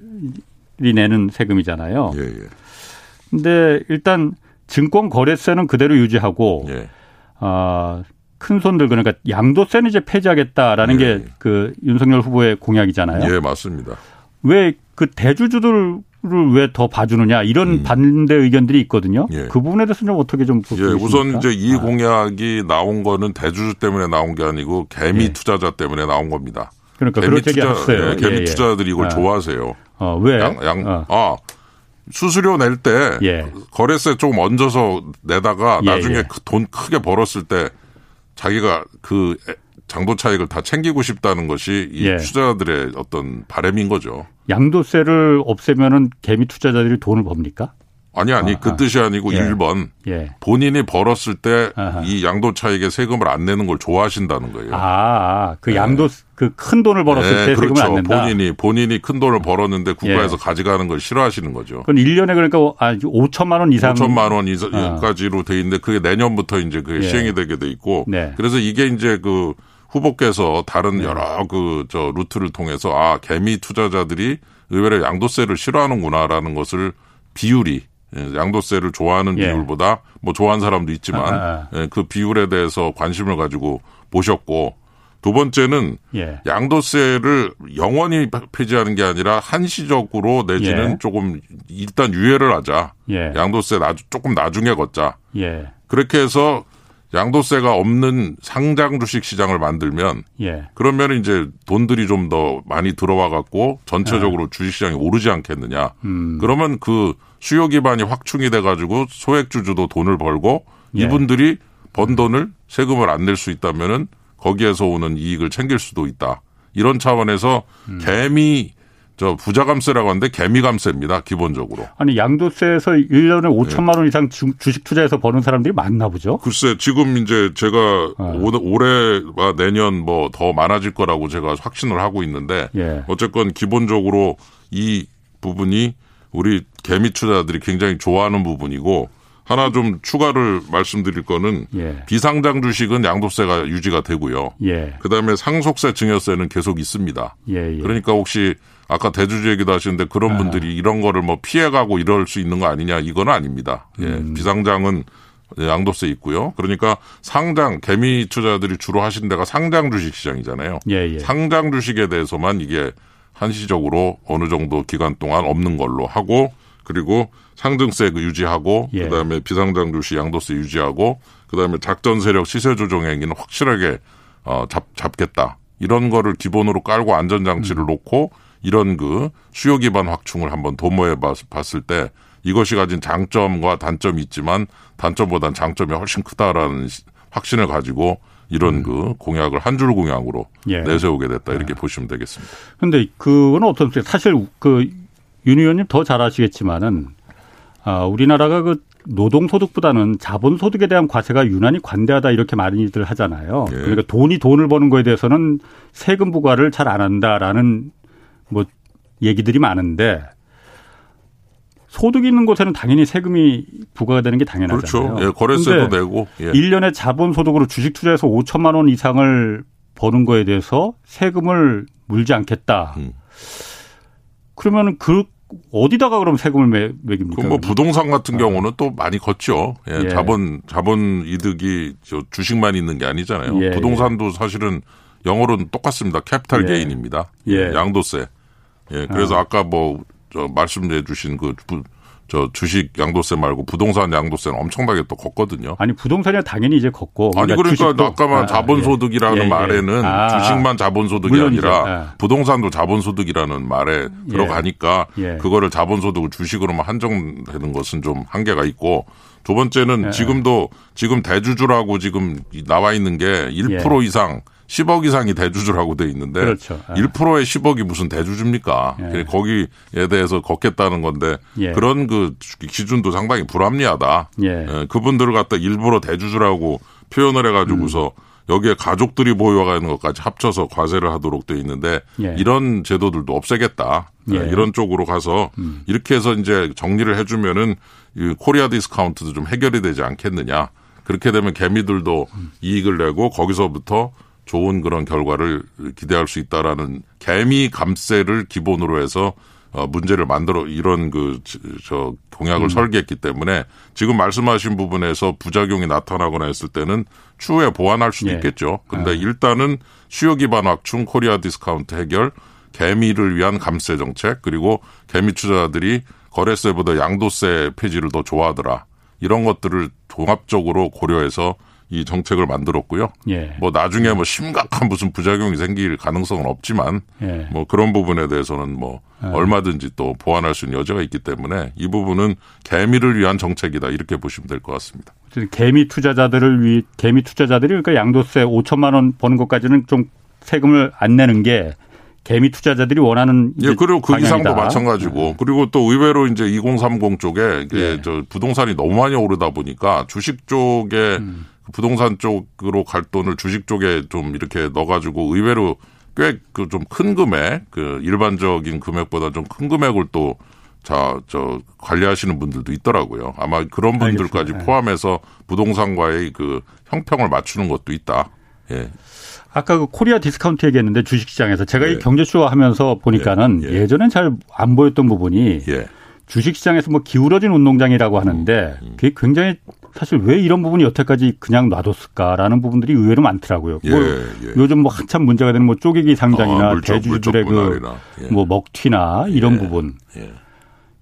내는 세금이잖아요. 예, 예. 근데 일단 증권 거래세는 그대로 유지하고 예. 아, 큰 손들 그러니까 양도세는 이제 폐지하겠다라는 예. 게그 윤석열 후보의 공약이잖아요. 예, 맞습니다. 왜 그 대주주들을 왜 더 봐주느냐 이런 반대 의견들이 있거든요. 음. 예. 그 부분에 대해서 좀 어떻게 좀 예, 보십니까? 우선 이제 이 아, 공약이 나온 거는 대주주 때문에 나온 게 아니고 개미 예. 투자자 때문에 나온 겁니다. 그러니까 개미 하셨어요. 예, 개미 예, 예. 투자들이 이걸 아. 좋아하세요. 어, 왜? 양, 양, 어. 아, 수수료 낼때 예. 거래세 좀 얹어서 내다가 예, 나중에 예. 그돈 크게 벌었을 때 자기가 그 장도 차익을 다 챙기고 싶다는 것이 이 예. 투자자들의 어떤 바람인 거죠. 양도세를 없애면은 개미 투자자들이 돈을 법니까? 아니 아니 그 뜻이 아니고 예. 일 1번 예. 본인이 벌었을 때. 이 양도 차익에 세금을 안 내는 걸 좋아하신다는 거예요. 아, 아, 그 양도 그 큰 돈을 벌었을 네, 때 세금을 그렇죠. 안 낸다. 본인이 본인이 큰 돈을 벌었는데 국가에서 예. 가져가는 걸 싫어하시는 거죠. 그건 1년에 그러니까 아 5천만 원 이상 5천만 원 아. 이상까지로 돼 있는데 그게 내년부터 이제 그게 예. 시행이 되게 돼 있고 네. 그래서 이게 이제 그 후보께서 다른 여러 그 저 루트를 통해서 아 개미 투자자들이 의외로 양도세를 싫어하는구나라는 것을 비율이 예, 양도세를 좋아하는 예. 비율보다 뭐 좋아하는 사람도 있지만 아, 예, 그 비율에 대해서 관심을 가지고 보셨고 두 번째는 예. 양도세를 영원히 폐지하는 게 아니라 한시적으로 내지는 예. 조금 일단 유예를 하자. 예. 양도세 나, 조금 나중에 걷자. 예. 그렇게 해서 양도세가 없는 상장 주식 시장을 만들면 예. 그러면 이제 돈들이 좀 더 많이 들어와 갖고 전체적으로 네. 주식 시장이 오르지 않겠느냐. 음. 그러면 그 수요 기반이 확충이 돼 가지고 소액주주도 돈을 벌고 예. 이분들이 번 돈을 세금을 안 낼 수 있다면은 거기에서 오는 이익을 챙길 수도 있다. 이런 차원에서 음. 개미 저 부자감세라고 하는데 개미감세입니다. 기본적으로. 아니 양도세에서 1년에 5천만 원 이상 주, 식 투자해서 버는 사람들이 많나 보죠. 글쎄 지금 이제 제가 아. 올해와 내년 뭐 더 많아질 거라고 제가 확신을 하고 있는데 예. 어쨌건 기본적으로 이 부분이 우리 개미 투자들이 굉장히 좋아하는 부분이고 하나 좀 추가를 말씀드릴 거는 예. 비상장 주식은 양도세가 유지가 되고요. 예. 그다음에 상속세 증여세는 계속 있습니다. 예, 예. 그러니까 혹시 아까 대주주 얘기도 하시는데 그런 아. 분들이 이런 거를 뭐 피해가고 이럴 수 있는 거 아니냐 이거는 아닙니다. 예. 음. 비상장은 양도세 있고요. 그러니까 상장 개미 투자들이 주로 하신 데가 상장 주식 시장이잖아요. 예, 예. 상장 주식에 대해서만 이게 한시적으로 어느 정도 기간 동안 없는 걸로 하고 그리고 상등세 그 유지하고 예. 그다음에 비상장 주시 양도세 유지하고 그다음에 작전 세력 시세 조정 행위는 확실하게 어 잡, 잡겠다. 이런 거를 기본으로 깔고 안전 장치를 음. 놓고 이런 그 수요 기반 확충을 한번 도모해 봤을 때 이것이 가진 장점과 단점이 있지만 단점보다는 장점이 훨씬 크다라는 확신을 가지고 이런 음. 그 공약을 한 줄 공약으로 예. 내세우게 됐다 이렇게 예. 보시면 되겠습니다. 그런데 그건 어떻습니까? 사실 그 윤 의원님 더 잘 아시겠지만은 아, 우리나라가 그 노동소득보다는 자본소득에 대한 과세가 유난히 관대하다 이렇게 많이들 하잖아요. 예. 그러니까 돈이 돈을 버는 거에 대해서는 세금 부과를 잘 안 한다라는 뭐 얘기들이 많은데 소득 있는 곳에는 당연히 세금이 부과가 되는 게 당연하잖아요. 그렇죠. 예, 거래세도 내고. 예. 1년에 자본 소득으로 주식 투자해서 5천만 원 이상을 버는 거에 대해서 세금을 물지 않겠다. 음. 그러면 그 어디다가 그럼 세금을 매, 매깁니까? 뭐 부동산 같은 아. 경우는 또 많이 걷죠. 예, 예. 자본 자본 이득이 저 주식만 있는 게 아니잖아요. 예, 부동산도 사실은 영어로는 똑같습니다. 캐피탈 예. 게인입니다. 예. 양도세. 예, 그래서 아. 아까 뭐, 저, 말씀해 주신 그, 부, 저 주식 양도세 말고 부동산 양도세는 엄청나게 또 걷거든요. 아니 부동산이 당연히 이제 걷고. 아니 그러니까, 그러니까 아까만 아, 자본소득이라는 예. 예, 예. 말에는 아, 주식만 자본소득이 물론이죠. 아니라 아. 부동산도 자본소득이라는 말에 예. 들어가니까 예. 그거를 자본소득을 주식으로만 한정되는 것은 좀 한계가 있고 두 번째는 예. 지금도 지금 대주주라고 지금 나와 있는 게1% 이상 10억 이상이 대주주라고 돼 있는데 그렇죠. 예. 1%의 10억이 무슨 대주주입니까? 예. 거기에 대해서 걷겠다는 건데 예. 그런 그 기준도 상당히 불합리하다. 예. 예. 그분들을 갖다 일부러 대주주라고 표현을 해가지고서 음. 여기에 가족들이 보유가 있는 것까지 합쳐서 과세를 하도록 돼 있는데 예. 이런 제도들도 없애겠다. 예. 이런 쪽으로 가서 음. 이렇게 해서 이제 정리를 해주면은 이 코리아 디스카운트도 좀 해결이 되지 않겠느냐. 그렇게 되면 개미들도 음. 이익을 내고 거기서부터 좋은 그런 결과를 기대할 수 있다라는 개미 감세를 기본으로 해서 어 문제를 만들어 이런 그 저 공약을 음. 설계했기 때문에 지금 말씀하신 부분에서 부작용이 나타나거나 했을 때는 추후에 보완할 수도 예. 있겠죠. 근데 아. 일단은 수요 기반 확충, 코리아 디스카운트 해결, 개미를 위한 감세 정책 그리고 개미 투자자들이 거래세보다 양도세 폐지를 더 좋아하더라. 이런 것들을 종합적으로 고려해서 이 정책을 만들었고요. 예. 뭐 나중에 뭐 심각한 무슨 부작용이 생길 가능성은 없지만 예. 뭐 그런 부분에 대해서는 뭐 예. 얼마든지 또 보완할 수 있는 여지가 있기 때문에 이 부분은 개미를 위한 정책이다 이렇게 보시면 될 것 같습니다. 개미 투자자들을 위 개미 투자자들이 그러니까 양도세 5천만 원 버는 것까지는 좀 세금을 안 내는 게 개미 투자자들이 원하는 예 그리고 그 이상도 마찬가지고 네. 그리고 또 의외로 이제 2030 쪽에 예. 저 부동산이 너무 많이 오르다 보니까 주식 쪽에 음. 부동산 쪽으로 갈 돈을 주식 쪽에 좀 이렇게 넣어가지고 의외로 꽤 그 좀 큰 금액 그 일반적인 금액보다 좀 큰 금액을 또 자, 저, 관리하시는 분들도 있더라고요. 아마 그런 분들까지 알겠습니다. 포함해서 부동산과의 그 형평을 맞추는 것도 있다. 예. 아까 그 코리아 디스카운트 얘기했는데 주식시장에서 제가 예. 이 경제쇼 하면서 보니까는 예. 예. 전엔 잘 안 보였던 부분이 예. 주식시장에서 뭐 기울어진 운동장이라고 하는데 음, 음. 그게 굉장히 사실 왜 이런 부분이 여태까지 그냥 놔뒀을까라는 부분들이 의외로 많더라고요. 예, 뭐 예. 요즘 뭐 한참 문제가 되는 뭐 쪼개기 상장이나 아, 대주주들의 그뭐 예. 먹튀나 이런 예, 부분 예.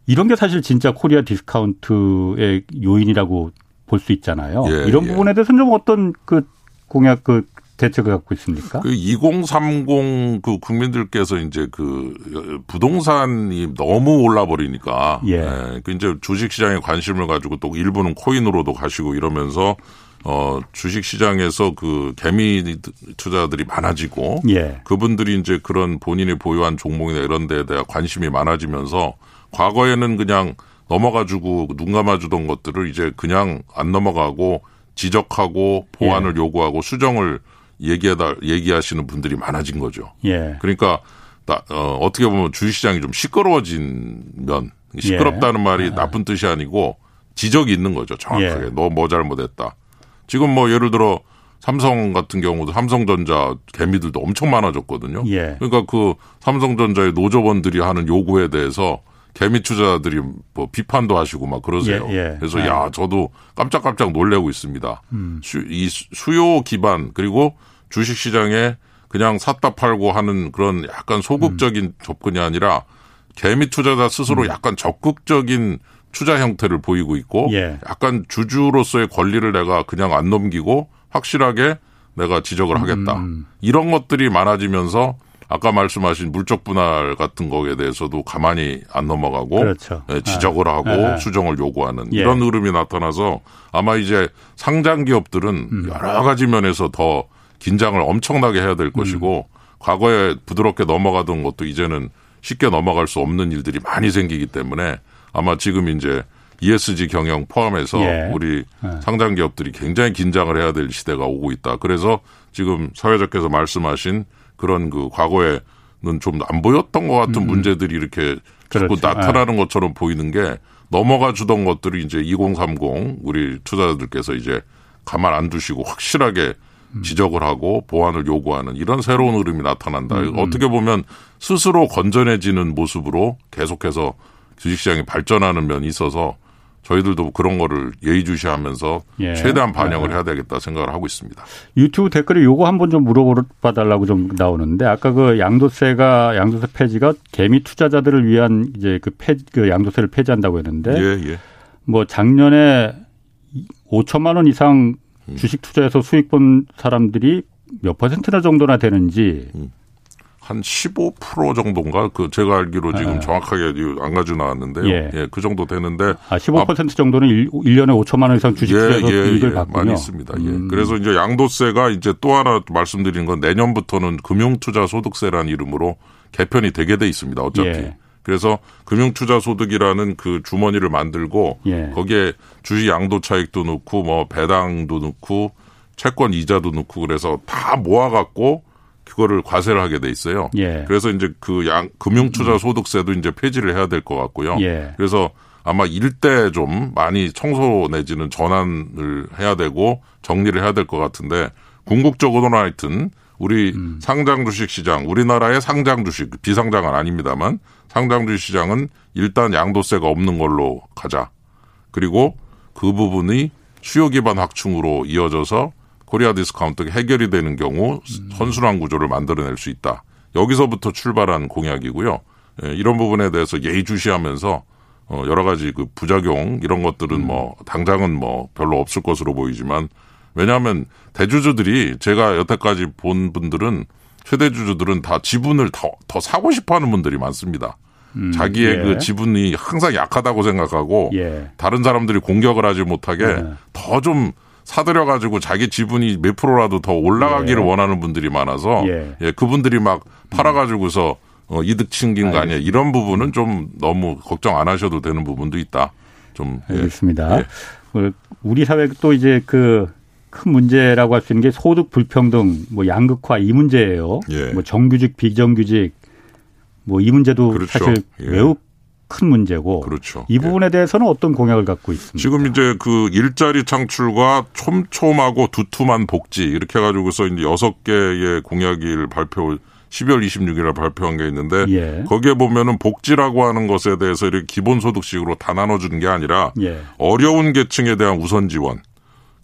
이런 게 사실 진짜 코리아 디스카운트의 요인이라고 볼 수 있잖아요. 예, 이런 예. 부분에 대해서는 좀 어떤 그 공약 그 대책을 갖고 있습니까? 그 2030 그 국민들께서 이제 그 부동산이 너무 올라 버리니까 예. 예. 그 이제 주식 시장에 관심을 가지고 또 일부는 코인으로도 가시고 이러면서 어 주식 시장에서 그 개미 투자들이 많아지고 예. 그분들이 이제 그런 본인이 보유한 종목이나 이런 데에 대한 관심이 많아지면서 과거에는 그냥 넘어가지고 눈 감아주던 것들을 이제 그냥 안 넘어가고 지적하고 보완을 예. 요구하고 수정을 얘기하다 얘기하시는 분들이 많아진 거죠. 예. 그러니까 나, 어, 어떻게 보면 주식시장이 좀 시끄러워진 면 시끄럽다는 예. 말이 예. 나쁜 뜻이 아니고 지적이 있는 거죠. 정확하게 예. 너뭐 잘못했다. 지금 뭐 예를 들어 삼성 같은 경우도 삼성전자 개미들도 엄청 많아졌거든요. 예. 그러니까 그 삼성전자의 노조원들이 하는 요구에 대해서 개미 투자들이 뭐 비판도 하시고 막 그러세요. 예, 예. 그래서 야 네. 저도 깜짝깜짝 놀래고 있습니다. 음. 수, 이 수요 기반 그리고 주식 시장에 그냥 샀다 팔고 하는 그런 약간 소극적인 음. 접근이 아니라 개미 투자자 스스로 음. 약간 적극적인 투자 형태를 보이고 있고 예. 약간 주주로서의 권리를 내가 그냥 안 넘기고 확실하게 내가 지적을 하겠다. 음. 이런 것들이 많아지면서 아까 말씀하신 물적 분할 같은 거에 대해서도 가만히 안 넘어가고 그렇죠. 예, 지적을 아. 하고 아. 수정을 요구하는 예. 이런 흐름이 나타나서 아마 이제 상장 기업들은 음. 여러 가지 면에서 더 긴장을 엄청나게 해야 될 것이고 음. 과거에 부드럽게 넘어가던 것도 이제는 쉽게 넘어갈 수 없는 일들이 많이 생기기 때문에 아마 지금 이제 ESG 경영 포함해서 예. 우리 예. 상장 기업들이 굉장히 긴장을 해야 될 시대가 오고 있다. 그래서 지금 사회자께서 말씀하신 그런 그 과거에는 좀 안 보였던 것 같은 음. 문제들이 이렇게 자꾸 그렇죠. 나타나는 예. 것처럼 보이는 게 넘어가 주던 것들이 이제 2030 우리 투자자들께서 이제 가만 안 두시고 확실하게 음. 지적을 하고 보완을 요구하는 이런 새로운 흐름이 나타난다. 음. 어떻게 보면 스스로 건전해지는 모습으로 계속해서 주식시장이 발전하는 면이 있어서 저희들도 그런 거를 예의주시하면서 예. 최대한 반영을 예. 해야 되겠다 생각을 하고 있습니다. 유튜브 댓글에 요거 한번 좀 물어봐 달라고 좀 나오는데 아까 그 양도세가 양도세 폐지가 개미 투자자들을 위한 이제 그, 폐, 그 양도세를 폐지한다고 했는데 예, 예. 뭐 작년에 5천만 원 이상 음. 주식 투자해서 수익 본 사람들이 몇 퍼센트나 정도나 되는지 음. 한15% 정도인가 그 제가 알기로 지금 네. 정확하게 안 가지고 나왔는데요. 예. 예. 그 정도 되는데 아, 15% 아, 정도는 1, 1년에 5천만 원 이상 주식 투자해서 예, 예, 이익을 예, 받군요. 많이 있습니다. 예. 음. 그래서 이제 양도세가 이제 또 하나 말씀드린 건 내년부터는 금융투자 소득세라는 이름으로 개편이 되게 돼 있습니다. 어차피. 예. 그래서 금융투자 소득이라는 그 주머니를 만들고 예. 거기에 주식 양도 차익도 넣고 뭐 배당도 넣고 채권 이자도 넣고 그래서 다 모아갖고 그거를 과세를 하게 돼 있어요. 예. 그래서 이제 그 양 금융투자 소득세도 이제 폐지를 해야 될 것 같고요. 예. 그래서 아마 일대 좀 많이 청소 내지는 전환을 해야 되고 정리를 해야 될 것 같은데 궁극적으로는 하여튼 우리 음. 상장 주식 시장 우리나라의 상장 주식 비상장은 아닙니다만 상장 주식 시장은 일단 양도세가 없는 걸로 가자. 그리고 그 부분이 수요 기반 확충으로 이어져서 코리아 디스카운트가 해결이 되는 경우 선순환 구조를 만들어낼 수 있다. 여기서부터 출발한 공약이고요. 예, 이런 부분에 대해서 예의주시하면서 어, 여러 가지 그 부작용 이런 것들은 뭐 당장은 뭐 별로 없을 것으로 보이지만 왜냐하면 대주주들이 제가 여태까지 본 분들은 최대주주들은 다 지분을 더, 더 사고 싶어 하는 분들이 많습니다. 음, 자기의 예. 그 지분이 항상 약하다고 생각하고 예. 다른 사람들이 공격을 하지 못하게 예. 더좀 사들여 가지고 자기 지분이 몇 프로라도 더 올라가기를 예. 원하는 분들이 많아서 예. 예 그분들이 막 팔아 가지고서 어, 이득 챙긴 거 아니야 이런 부분은 좀 너무 걱정 안 하셔도 되는 부분도 있다. 좀 예. 알겠습니다. 예. 그 우리 사회 또 이제 그 큰 문제라고 할 수 있는 게 소득 불평등, 뭐 양극화 이 문제예요. 예. 뭐 정규직, 비정규직 뭐 이 문제도 그렇죠. 사실 매우 큰 문제고 그렇죠. 이 부분에 예. 대해서는 어떤 공약을 갖고 있습니까? 지금 이제 그 일자리 창출과 촘촘하고 두툼한 복지 이렇게 해가지고서 이제 여섯 개의 공약을 발표 12월 26일에 발표한 게 있는데 예. 거기에 보면은 복지라고 하는 것에 대해서 이렇게 기본소득식으로 다 나눠주는 게 아니라 예. 어려운 계층에 대한 우선 지원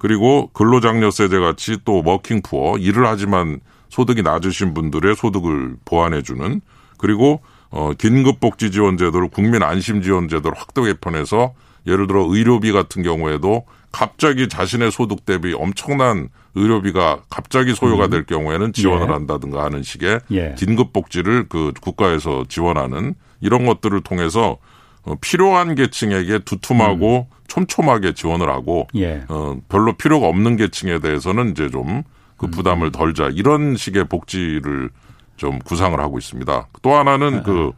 그리고 근로장려세제 같이 또 워킹푸어 일을 하지만 소득이 낮으신 분들의 소득을 보완해주는 그리고 어, 긴급복지 지원 제도를 국민 안심 지원 제도를 확대 개편해서 예를 들어 의료비 같은 경우에도 갑자기 자신의 소득 대비 엄청난 의료비가 갑자기 소요가 음. 될 경우에는 지원을 예. 한다든가 하는 식의 예. 긴급 복지를 그 국가에서 지원하는 이런 것들을 통해서 어, 필요한 계층에게 두툼하고 음. 촘촘하게 지원을 하고 예. 어, 별로 필요가 없는 계층에 대해서는 이제 좀그 음. 부담을 덜자 이런 식의 복지를 좀 구상을 하고 있습니다. 또 하나는 그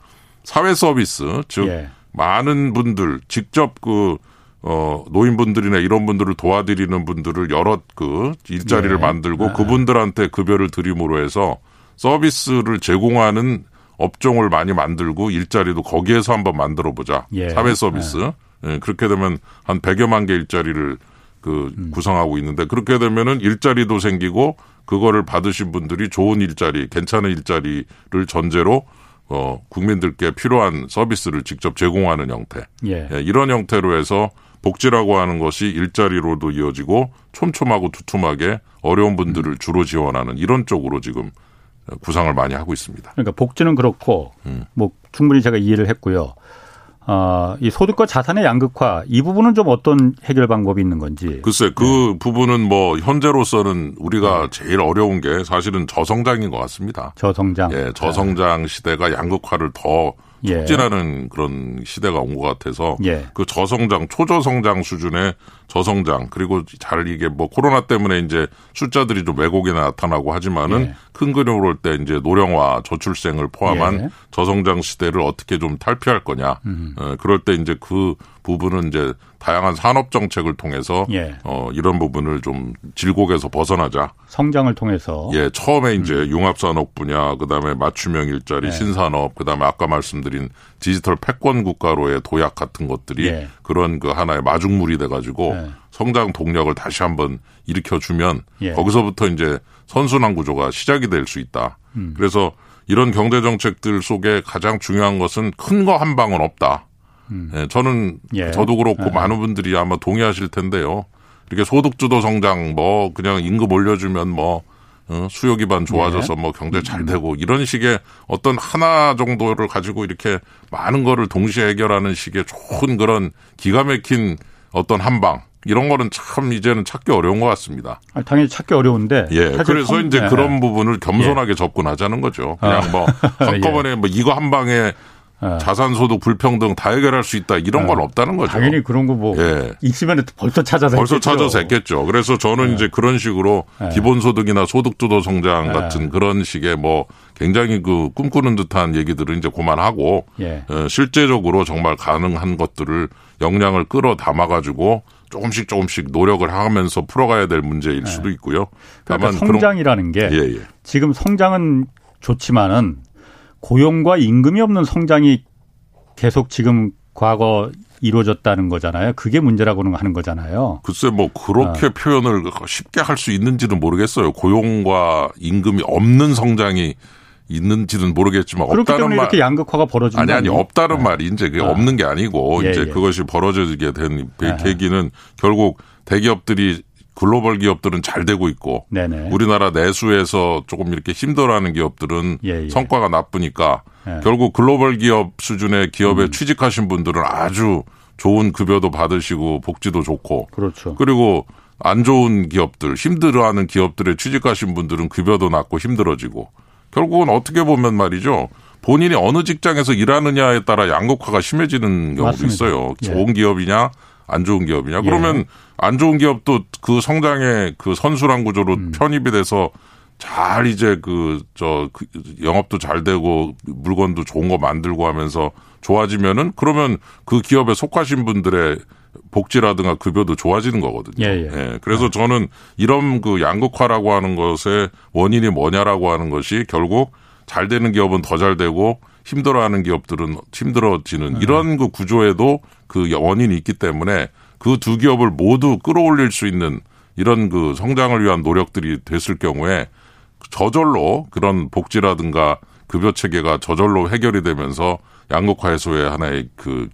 사회 서비스 즉 예. 많은 분들 직접 그 어, 노인분들이나 이런 분들을 도와드리는 분들을 여러 그 일자리를 네. 만들고 아. 그분들한테 급여를 드림으로 해서 서비스를 제공하는 업종을 많이 만들고 일자리도 거기에서 한번 만들어 보자. 예. 사회 서비스. 네. 예, 그렇게 되면 한 100여만 개 일자리를 그 음. 구성하고 있는데 그렇게 되면은 일자리도 생기고 그거를 받으신 분들이 좋은 일자리, 괜찮은 일자리를 전제로 어 국민들께 필요한 서비스를 직접 제공하는 형태. 예. 예, 이런 형태로 해서 복지라고 하는 것이 일자리로도 이어지고 촘촘하고 두툼하게 어려운 분들을 음. 주로 지원하는 이런 쪽으로 지금 구상을 많이 하고 있습니다. 그러니까 복지는 그렇고 음. 뭐 충분히 제가 이해를 했고요. 어, 이 소득과 자산의 양극화 이 부분은 좀 어떤 해결 방법이 있는 건지. 글쎄 그 네. 부분은 뭐 현재로서는 우리가 네. 제일 어려운 게 사실은 저성장인 것 같습니다. 저성장. 예, 저성장 시대가 양극화를 더 예. 촉진하는 그런 시대가 온 것 같아서 예. 그 저성장, 초저성장 수준의 저성장 그리고 잘 이게 뭐 코로나 때문에 이제 숫자들이 좀 왜곡이 나타나고 하지만은 예. 큰 그림으로 볼때 이제 노령화, 저출생을 포함한 예. 저성장 시대를 어떻게 좀 탈피할 거냐. 음. 어, 그럴 때 이제 그 부분은 이제 다양한 산업 정책을 통해서 예. 어 이런 부분을 좀 질곡에서 벗어나자. 성장을 통해서. 예, 처음에 이제 음. 융합 산업 분야, 그다음에 맞춤형 일자리, 예. 신산업, 그다음에 아까 말씀드린 디지털 패권 국가로의 도약 같은 것들이 예. 그런 그 하나의 마중물이 돼 가지고 예. 성장 동력을 다시 한번 일으켜 주면 예. 거기서부터 이제 선순환 구조가 시작이 될 수 있다. 음. 그래서 이런 경제 정책들 속에 가장 중요한 것은 큰 거 한 방은 없다. 음. 예, 저는 예. 저도 그렇고 예. 많은 분들이 아마 동의하실 텐데요. 이렇게 소득주도 성장 뭐 그냥 임금 올려주면 뭐 어, 수요 기반 좋아져서 예. 뭐 경제 잘 음. 되고 이런 식의 어떤 하나 정도를 가지고 이렇게 많은 거를 동시에 해결하는 식의 좋은 그런 기가 막힌 어떤 한방 이런 거는 참 이제는 찾기 어려운 것 같습니다. 아, 당연히 찾기 어려운데. 예. 그래서 컴... 이제 네. 그런 부분을 겸손하게 예. 접근하자는 거죠. 그냥 아. 뭐 한꺼번에 예. 뭐 이거 한 방에 예. 자산소득 불평등 다 해결할 수 있다 이런 예. 건 없다는 거죠. 당연히 그런 거뭐 예. 있으면 벌써 찾아서 벌써 했겠죠. 찾아서 했겠죠. 그래서 저는 예. 이제 그런 식으로 예. 기본소득이나 소득주도 성장 같은 그런 식의 뭐 굉장히 그 꿈꾸는 듯한 얘기들을 이제 그만하고 어, 실제적으로 정말 가능한 것들을 역량을 끌어 담아가지고 조금씩 조금씩 노력을 하면서 풀어가야 될 문제일 수도 있고요. 그러니까 성장이라는 게 지금 성장은 좋지만은 고용과 임금이 없는 성장이 계속 지금 과거 이루어졌다는 거잖아요. 그게 문제라고 하는 거잖아요. 글쎄 뭐 그렇게 어. 표현을 쉽게 할 수 있는지는 모르겠어요. 고용과 임금이 없는 성장이 있는지는 모르겠지만 없다는 말 이렇게 양극화가 벌어지는 아니 아니 없다는 네. 말이 이제 그게 아. 없는 게 아니고 예, 이제 예. 그것이 벌어지게 된 네. 계기는 결국 대기업들이 글로벌 기업들은 잘 되고 있고 네네. 우리나라 내수에서 조금 이렇게 힘들어하는 기업들은 예, 예. 성과가 나쁘니까 예. 결국 글로벌 기업 수준의 기업에 음. 취직하신 분들은 아주 좋은 급여도 받으시고 복지도 좋고 그렇죠. 그리고 안 좋은 기업들 힘들어하는 기업들에 취직하신 분들은 급여도 낮고 힘들어지고 결국은 어떻게 보면 말이죠. 본인이 어느 직장에서 일하느냐에 따라 양극화가 심해지는 경우도 맞습니다. 있어요. 예. 좋은 기업이냐 안 좋은 기업이냐? 그러면 예. 안 좋은 기업도 그 성장의 그 선순환 구조로 음. 편입이 돼서 잘 이제 그 저 그 영업도 잘 되고 물건도 좋은 거 만들고 하면서 좋아지면은 그러면 그 기업에 속하신 분들의 복지라든가 급여도 좋아지는 거거든요. 예, 예. 예. 그래서 아. 저는 이런 그 양극화라고 하는 것의 원인이 뭐냐라고 하는 것이 결국 잘 되는 기업은 더 잘 되고 힘들어하는 기업들은 힘들어지는 네. 이런 그 구조에도 그 원인이 있기 때문에 그 두 기업을 모두 끌어올릴 수 있는 이런 그 성장을 위한 노력들이 됐을 경우에 저절로 그런 복지라든가 급여 체계가 저절로 해결이 되면서 양극화 해소의 하나의 그,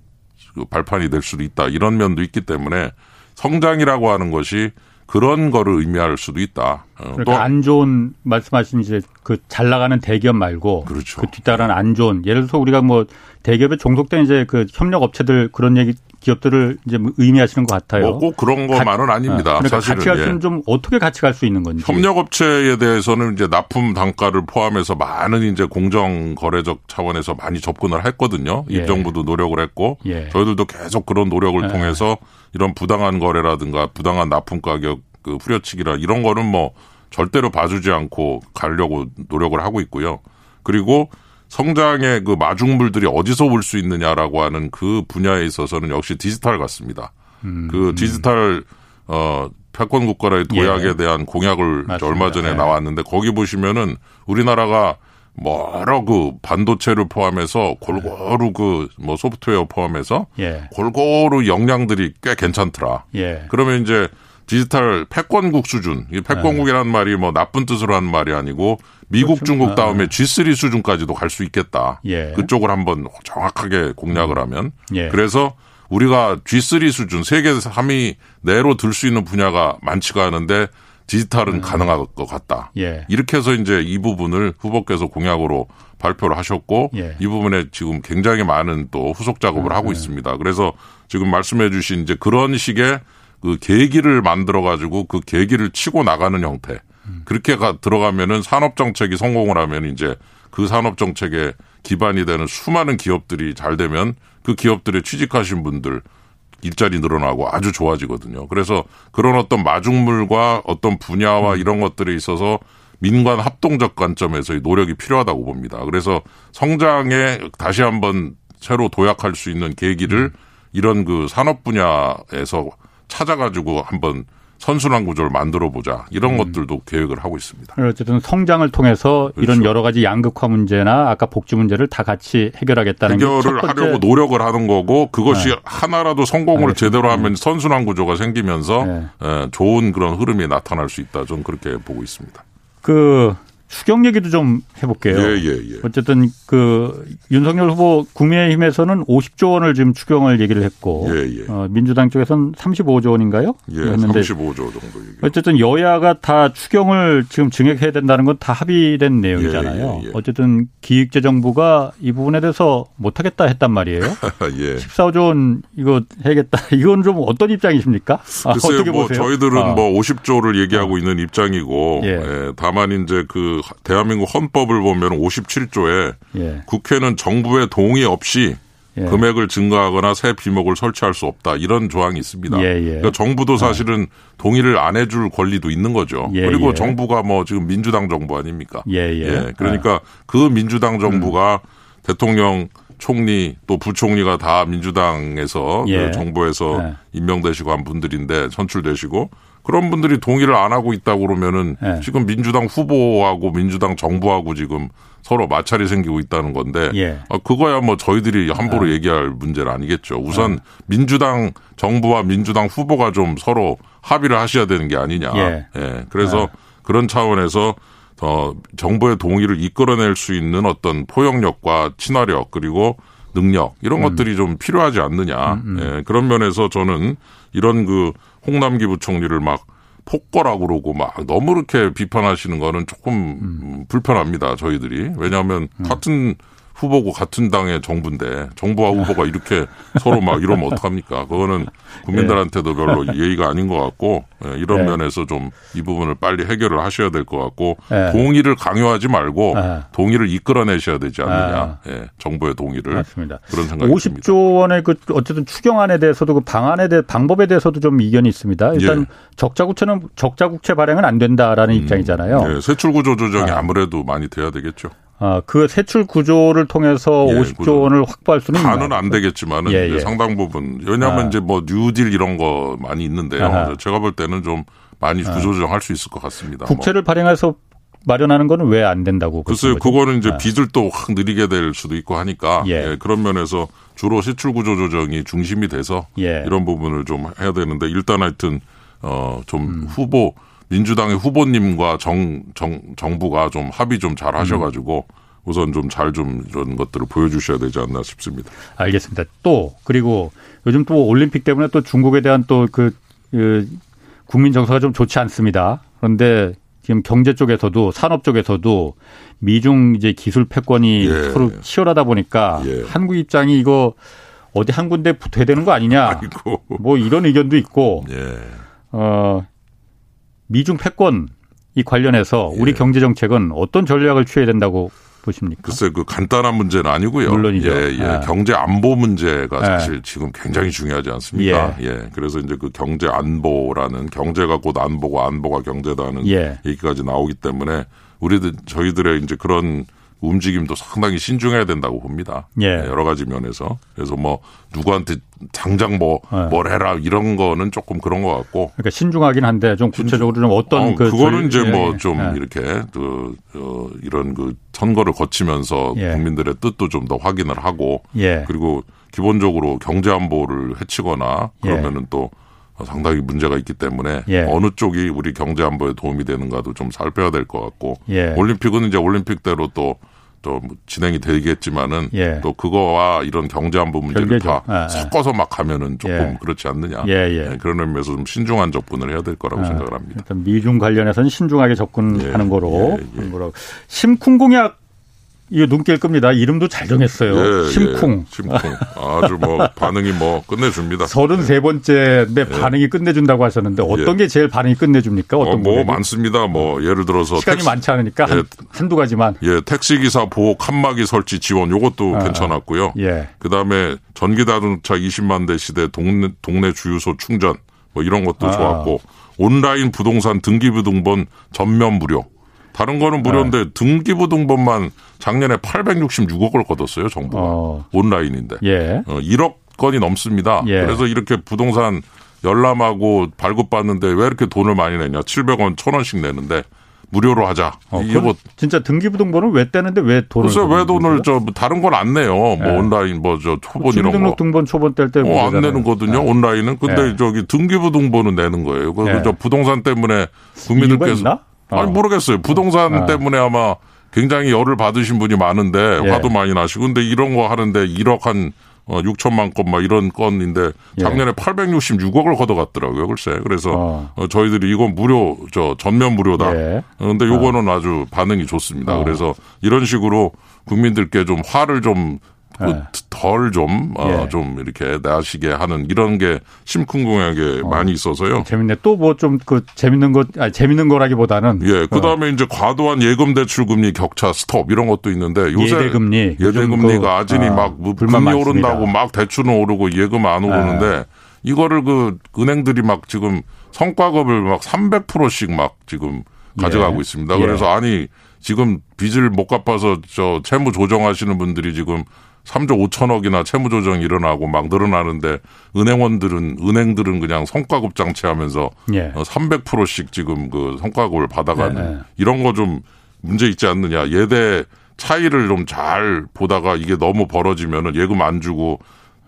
그 발판이 될 수도 있다 이런 면도 있기 때문에 성장이라고 하는 것이 그런 거를 의미할 수도 있다. 어, 그러니까 안 좋은 말씀하신 이제 그 잘 나가는 대기업 말고 그렇죠. 그 뒤따라는 안 좋은 예를 들어서 우리가 뭐 대기업에 종속된 이제 그 협력 업체들 그런 얘기 기업들을 이제 의미하시는 것 같아요. 뭐 꼭 그런 것만은 가, 아닙니다. 그러니까 사실은 같이 갈 수는 예. 좀 어떻게 같이 갈 수 있는 건지. 협력업체에 대해서는 이제 납품 단가를 포함해서 많은 이제 공정 거래적 차원에서 많이 접근을 했거든요. 예. 입정부도 노력을 했고 예. 저희들도 계속 그런 노력을 예. 통해서 이런 부당한 거래라든가 부당한 납품 가격 그 후려치기라 이런 거는 뭐 절대로 봐주지 않고 가려고 노력을 하고 있고요. 그리고 성장의 그 마중물들이 어디서 올 수 있느냐라고 하는 그 분야에 있어서는 역시 디지털 같습니다. 음. 그 디지털 어 패권 국가라의 도약에 예. 대한 공약을. 얼마 전에 예. 나왔는데 거기 보시면은 우리나라가 여러 그 반도체를 포함해서 골고루 그 뭐 소프트웨어 포함해서 예. 골고루 역량들이 꽤 괜찮더라. 예. 그러면 이제 디지털 패권국 수준, 이 패권국이라는 네. 말이 뭐 나쁜 뜻으로 하는 말이 아니고 미국, 그렇죠. 중국 다음에 G3 수준까지도 갈 수 있겠다. 예. 그쪽을 한번 정확하게 공략을 하면. 예. 그래서 우리가 G3 수준 세계 3위 내로 들 수 있는 분야가 많지가 않은데 디지털은 음. 가능할 것 같다. 예. 이렇게 해서 이제 이 부분을 후보께서 공약으로 발표를 하셨고 예. 이 부분에 지금 굉장히 많은 또 후속 작업을 음. 하고 네. 있습니다. 그래서 지금 말씀해 주신 이제 그런 식의 그 계기를 만들어 가지고 그 계기를 치고 나가는 형태. 그렇게 가, 들어가면은 산업 정책이 성공을 하면 이제 그 산업 정책에 기반이 되는 수많은 기업들이 잘 되면 그 기업들에 취직하신 분들 일자리 늘어나고 아주 좋아지거든요. 그래서 그런 어떤 마중물과 어떤 분야와 이런 것들에 있어서 민관 합동적 관점에서의 노력이 필요하다고 봅니다. 그래서 성장에 다시 한번 새로 도약할 수 있는 계기를 이런 그 산업 분야에서 찾아가지고 한번 선순환 구조를 만들어 보자 이런 음. 것들도 계획을 하고 있습니다. 어쨌든 성장을 통해서 그렇죠. 이런 여러 가지 양극화 문제나 아까 복지 문제를 다 같이 해결하겠다는 해결을 하려고 노력을 하는 거고 그것이 네. 하나라도 성공을 알겠습니다. 제대로 하면 선순환 구조가 생기면서 네. 좋은 그런 흐름이 나타날 수 있다. 저는 그렇게 보고 있습니다. 그 추경 얘기도 좀 해볼게요. 예, 예, 예. 어쨌든 그 윤석열 후보 국민의힘에서는 50조 원을 지금 추경을 얘기를 했고 예, 예. 어, 민주당 쪽에서는 35조 원인가요? 예, 했는데 35조 정도 얘기. 어쨌든 여야가 다 추경을 지금 증액해야 된다는 건 다 합의된 내용이잖아요. 예, 예, 어쨌든 기획재정부가 이 부분에 대해서 못하겠다 했단 말이에요. 예. 14조 원 이거 해야겠다. 이건 좀 어떤 입장이십니까? 아, 어떻게 뭐 보세요? 저희들은 아. 뭐 50조를 얘기하고 아. 있는 입장이고 예. 다만 이제 그 대한민국 헌법을 보면 57조에 예. 국회는 정부의 동의 없이 예. 금액을 증가하거나 새 비목을 설치할 수 없다 이런 조항이 있습니다. 예, 예. 그러니까 정부도 사실은 동의를 안 해줄 권리도 있는 거죠. 예, 그리고 예. 정부가 뭐 지금 민주당 정부 아닙니까? 예, 그러니까 그 민주당 정부가 음. 대통령 총리 또 부총리가 다 민주당에서 그 정부에서 임명되시고 한 분들인데 선출되시고 그런 분들이 동의를 안 하고 있다고 그러면은 네. 지금 민주당 후보하고 민주당 정부하고 지금 서로 마찰이 생기고 있다는 건데 예. 아, 그거야 뭐 저희들이 함부로 네. 얘기할 문제는 아니겠죠. 우선 네. 민주당 정부와 민주당 후보가 좀 서로 합의를 하셔야 되는 게 아니냐. 예. 예. 그래서 네. 그런 차원에서 어 정부의 동의를 이끌어낼 수 있는 어떤 포용력과 친화력 그리고 능력 이런 음. 것들이 좀 필요하지 않느냐. 음, 음. 예. 그런 면에서 저는 이런 그 홍남기 부총리를 막 폭거라고 그러고 막 너무 이렇게 비판하시는 거는 조금 음. 불편합니다. 저희들이. 왜냐하면 음. 같은 후보고 같은 당의 정부인데 정부와 후보가 이렇게 서로 막 이러면 어떡합니까? 그거는 국민들한테도 별로 예의가 아닌 것 같고 예, 이런 네. 면에서 좀 이 부분을 빨리 해결을 하셔야 될 것 같고 네. 동의를 강요하지 말고 네. 동의를 이끌어내셔야 되지 않느냐? 아. 예, 정부의 동의를 맞습니다. 그런 생각이 50조 듭니다. 원의 그 어쨌든 추경안에 대해서도 그 방안에 대해 방법에 대해서도 좀 이견이 있습니다. 일단 예. 적자국채는 적자국채 발행은 안 된다라는 음. 입장이잖아요. 예, 세출구조 조정이 아. 아무래도 많이 돼야 되겠죠. 아, 그 세출 구조를 통해서 예, 50조 구조. 원을 확보할 수는 다는 안 되겠지만은 예, 예. 상당 부분 왜냐하면 아. 이제 뭐 뉴딜 이런 거 많이 있는데요. 아하. 제가 볼 때는 좀 많이 아. 구조조정할 수 있을 것 같습니다. 국채를 뭐. 발행해서 마련하는 거는 왜 안 된다고? 글쎄요, 그거는 이제 아. 빚을 또확 느리게 될 수도 있고 하니까 예. 예, 그런 면에서 주로 세출 구조 조정이 중심이 돼서 예. 이런 부분을 좀 해야 되는데 일단 하여튼 어좀 음. 후보 민주당의 후보님과 정, 정, 정부가 좀 합의 좀 잘 하셔가지고 음. 우선 좀 잘좀 좀 이런 것들을 보여주셔야 되지 않나 싶습니다. 알겠습니다. 또 그리고 요즘 또 올림픽 때문에 또 중국에 대한 또그 그 국민 정서가 좀 좋지 않습니다. 그런데 지금 경제 쪽에서도 산업 쪽에서도 미중 이제 기술 패권이 예. 서로 치열하다 보니까 예. 한국 입장이 이거 어디 한 군데 붙어야 되는 거 아니냐. 아이고. 뭐 이런 의견도 있고 예. 어 미중 패권 이 관련해서 우리 예. 경제 정책은 어떤 전략을 취해야 된다고 보십니까? 글쎄 그 간단한 문제는 아니고요. 물론이죠. 예, 예. 예. 경제 안보 문제가 예. 사실 지금 굉장히 중요하지 않습니까? 예. 그래서 이제 그 경제 안보라는 경제가 곧 안보고 안보가 경제다는 예. 얘기까지 나오기 때문에 우리들 저희들의 이제 그런 움직임도 상당히 신중해야 된다고 봅니다. 예. 여러 가지 면에서. 그래서 뭐 누구한테 당장 뭐 예. 뭘 해라 이런 거는 조금 그런 것 같고 그러니까 신중하긴 한데 좀 구체적으로 좀 어떤 어, 그 그거는 절- 이제 예, 뭐좀 예. 이렇게 그 어, 이런 그 선거를 거치면서 예. 국민들의 뜻도 좀 더 확인을 하고 예. 그리고 기본적으로 경제 안보를 해치거나 그러면은 또 상당히 문제가 있기 때문에 예. 어느 쪽이 우리 경제 안보에 도움이 되는가도 좀 살펴야 될 것 같고 예. 올림픽은 이제 올림픽대로 또 또 진행이 되겠지만은 예. 또 그거와 이런 경제 안보 문제를 별개죠. 다 예, 예. 섞어서 막 가면은 조금 예. 그렇지 않느냐 예, 예. 네, 그런 의미에서 좀 신중한 접근을 해야 될 거라고 생각을 합니다. 미중 관련해서는 신중하게 접근하는 예, 거로 예, 예. 하는 거라고. 심쿵 공약 이거 눈길 겁니다. 이름도 잘 정했어요. 예, 심쿵. 예, 심쿵. 아주 뭐 반응이 뭐 끝내줍니다. 33번째 반응이 끝내준다고 하셨는데 어떤 게 제일 반응이 끝내줍니까? 어, 어떤 뭐 부분이? 많습니다. 뭐 예를 들어서 시간이 택시, 많지 않으니까 한, 예. 한두 가지만. 예, 택시 기사 보호 칸막이 설치 지원 요것도 괜찮았고요. 예. 그다음에 전기 자동차 20만 대 시대 동네, 동네 주유소 충전 뭐 이런 것도 아. 좋았고 온라인 부동산 등기부등본 전면 무료. 다른 거는 무료인데 네. 등기부 등본만 작년에 866억을 걷었어요, 정부가. 어. 온라인인데. 예. 어, 1억 건이 넘습니다. 예. 그래서 이렇게 부동산 열람하고 발급받는데 왜 이렇게 돈을 많이 내냐. 700원, 1000원씩 내는데 무료로 하자. 어, 이거 그건 진짜 등기부등본은 왜 떼는데 왜 돈을? 글쎄 왜 돈을? 저 다른 건 안 내요. 뭐 예. 온라인 뭐 저 초본 이런 거. 주민등록 등본 초본 뗄 때 어, 안 내는 거거든요. 온라인은. 근데 예. 저기 등기부등본은 내는 거예요. 그 예. 저 부동산 때문에 국민들께서? 어. 아니 모르겠어요. 부동산 아. 때문에 아마 굉장히 열을 받으신 분이 많은데 예. 화도 많이 나시고 근데 이런 거 하는데 1억 한 어, 6천만 건 막 이런 건인데 예. 작년에 866억을 걷어갔더라고요. 글쎄. 그래서 어. 어, 저희들이 이건 무료 저 전면 무료다. 예. 어, 근데 요거는 아주 반응이 좋습니다. 어. 그래서 이런 식으로 국민들께 좀 화를 좀 예. 덜 좀, 어, 예. 좀 이렇게 나시게 하는 이런 게 심쿵공약에 많이 있어서요. 재밌네. 또 뭐 좀 그 재밌는 것, 아니 재밌는 거라기보다는 예, 그 다음에 이제 과도한 예금 대출 금리 격차 스톱 이런 것도 있는데 요새 예대 금리. 요즘 예대 금리가 그, 아진이 어, 막뭐 불만 금리 많습니다. 오른다고 막 대출은 오르고 예금 안 오르는데 이거를 그 은행들이 막 지금 성과급을 막 300%씩 막 지금 가져가고 예. 있습니다. 예. 그래서 아니 지금 빚을 못 갚아서 저 채무 조정하시는 분들이 지금 3조 5천억이나 채무 조정이 일어나고 막 늘어나는데 은행원들은 은행들은 그냥 성과급 장치하면서 예. 어, 300%씩 지금 그 성과급을 받아가는 네, 네. 이런 거 좀 문제 있지 않느냐. 예대 차이를 좀 잘 보다가 이게 너무 벌어지면은 예금 안 주고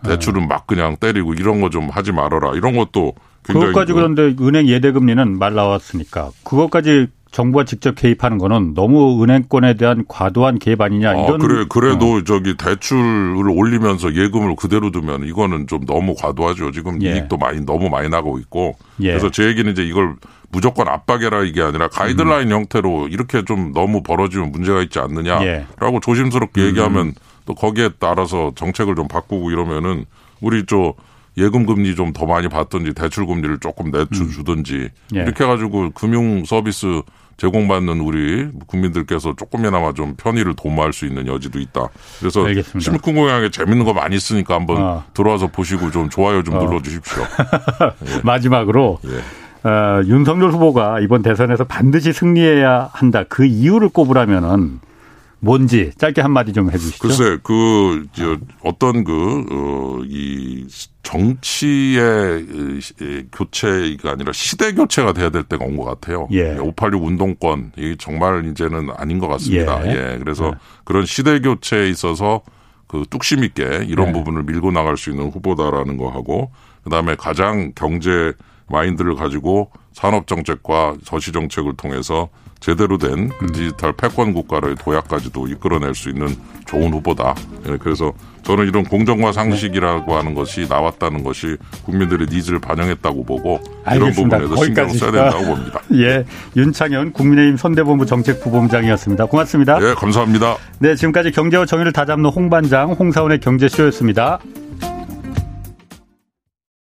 대출은 막 그냥 때리고 이런 거 좀 하지 말아라. 이런 것도 굉장히 그것까지 그- 그런데 은행 예대금리는 말 나왔으니까 그것까지 정부가 직접 개입하는 거는 너무 은행권에 대한 과도한 개입 아니냐 아, 이런 그래, 그래도 저기 대출을 올리면서 예금을 그대로 두면 이거는 좀 너무 과도하죠. 지금 예. 이익도 많이, 너무 많이 나고 있고. 예. 그래서 제 얘기는 이제 이걸 무조건 압박해라 이게 아니라 가이드라인 음. 형태로 이렇게 좀 너무 벌어지면 문제가 있지 않느냐라고 예. 조심스럽게 음. 얘기하면 또 거기에 따라서 정책을 좀 바꾸고 이러면은 우리 저 예금 금리 좀 더 많이 받든지 대출 금리를 조금 내주든지 예. 이렇게 해가지고 금융 서비스 제공받는 우리 국민들께서 조금이나마 좀 편의를 도모할 수 있는 여지도 있다. 그래서 알겠습니다. 심쿵공약에 재밌는 거 많이 있으니까 한번 어. 들어와서 보시고 좀 좋아요 좀 눌러주십시오. 마지막으로 예. 어, 윤석열 후보가 이번 대선에서 반드시 승리해야 한다. 그 이유를 꼽으라면은 뭔지 짧게 한마디 좀 해주시죠. 글쎄, 그, 저, 어떤 그, 어, 이, 정치의 교체가 아니라 시대 교체가 돼야 될 때가 온 것 같아요. 예. 586 운동권, 이 정말 이제는 아닌 것 같습니다. 예. 예. 그래서 그런 시대 교체에 있어서 그 뚝심 있게 이런 예. 부분을 밀고 나갈 수 있는 후보다라는 거 하고, 그 다음에 가장 경제 마인드를 가지고 산업 정책과 저시 정책을 통해서 제대로 된 음. 디지털 패권 국가의 도약까지도 이끌어낼 수 있는 좋은 후보다. 예, 그래서 저는 이런 공정과 상식이라고 하는 것이 나왔다는 것이 국민들의 needs를 반영했다고 보고 이런 부분에도 신경을 써야 된다고 봅니다. 예, 윤창현 국민의힘 선대본부 정책부본부장이었습니다. 고맙습니다. 예, 감사합니다. 네, 지금까지 경제와 정의를 다잡는 홍반장 홍사훈의 경제쇼였습니다.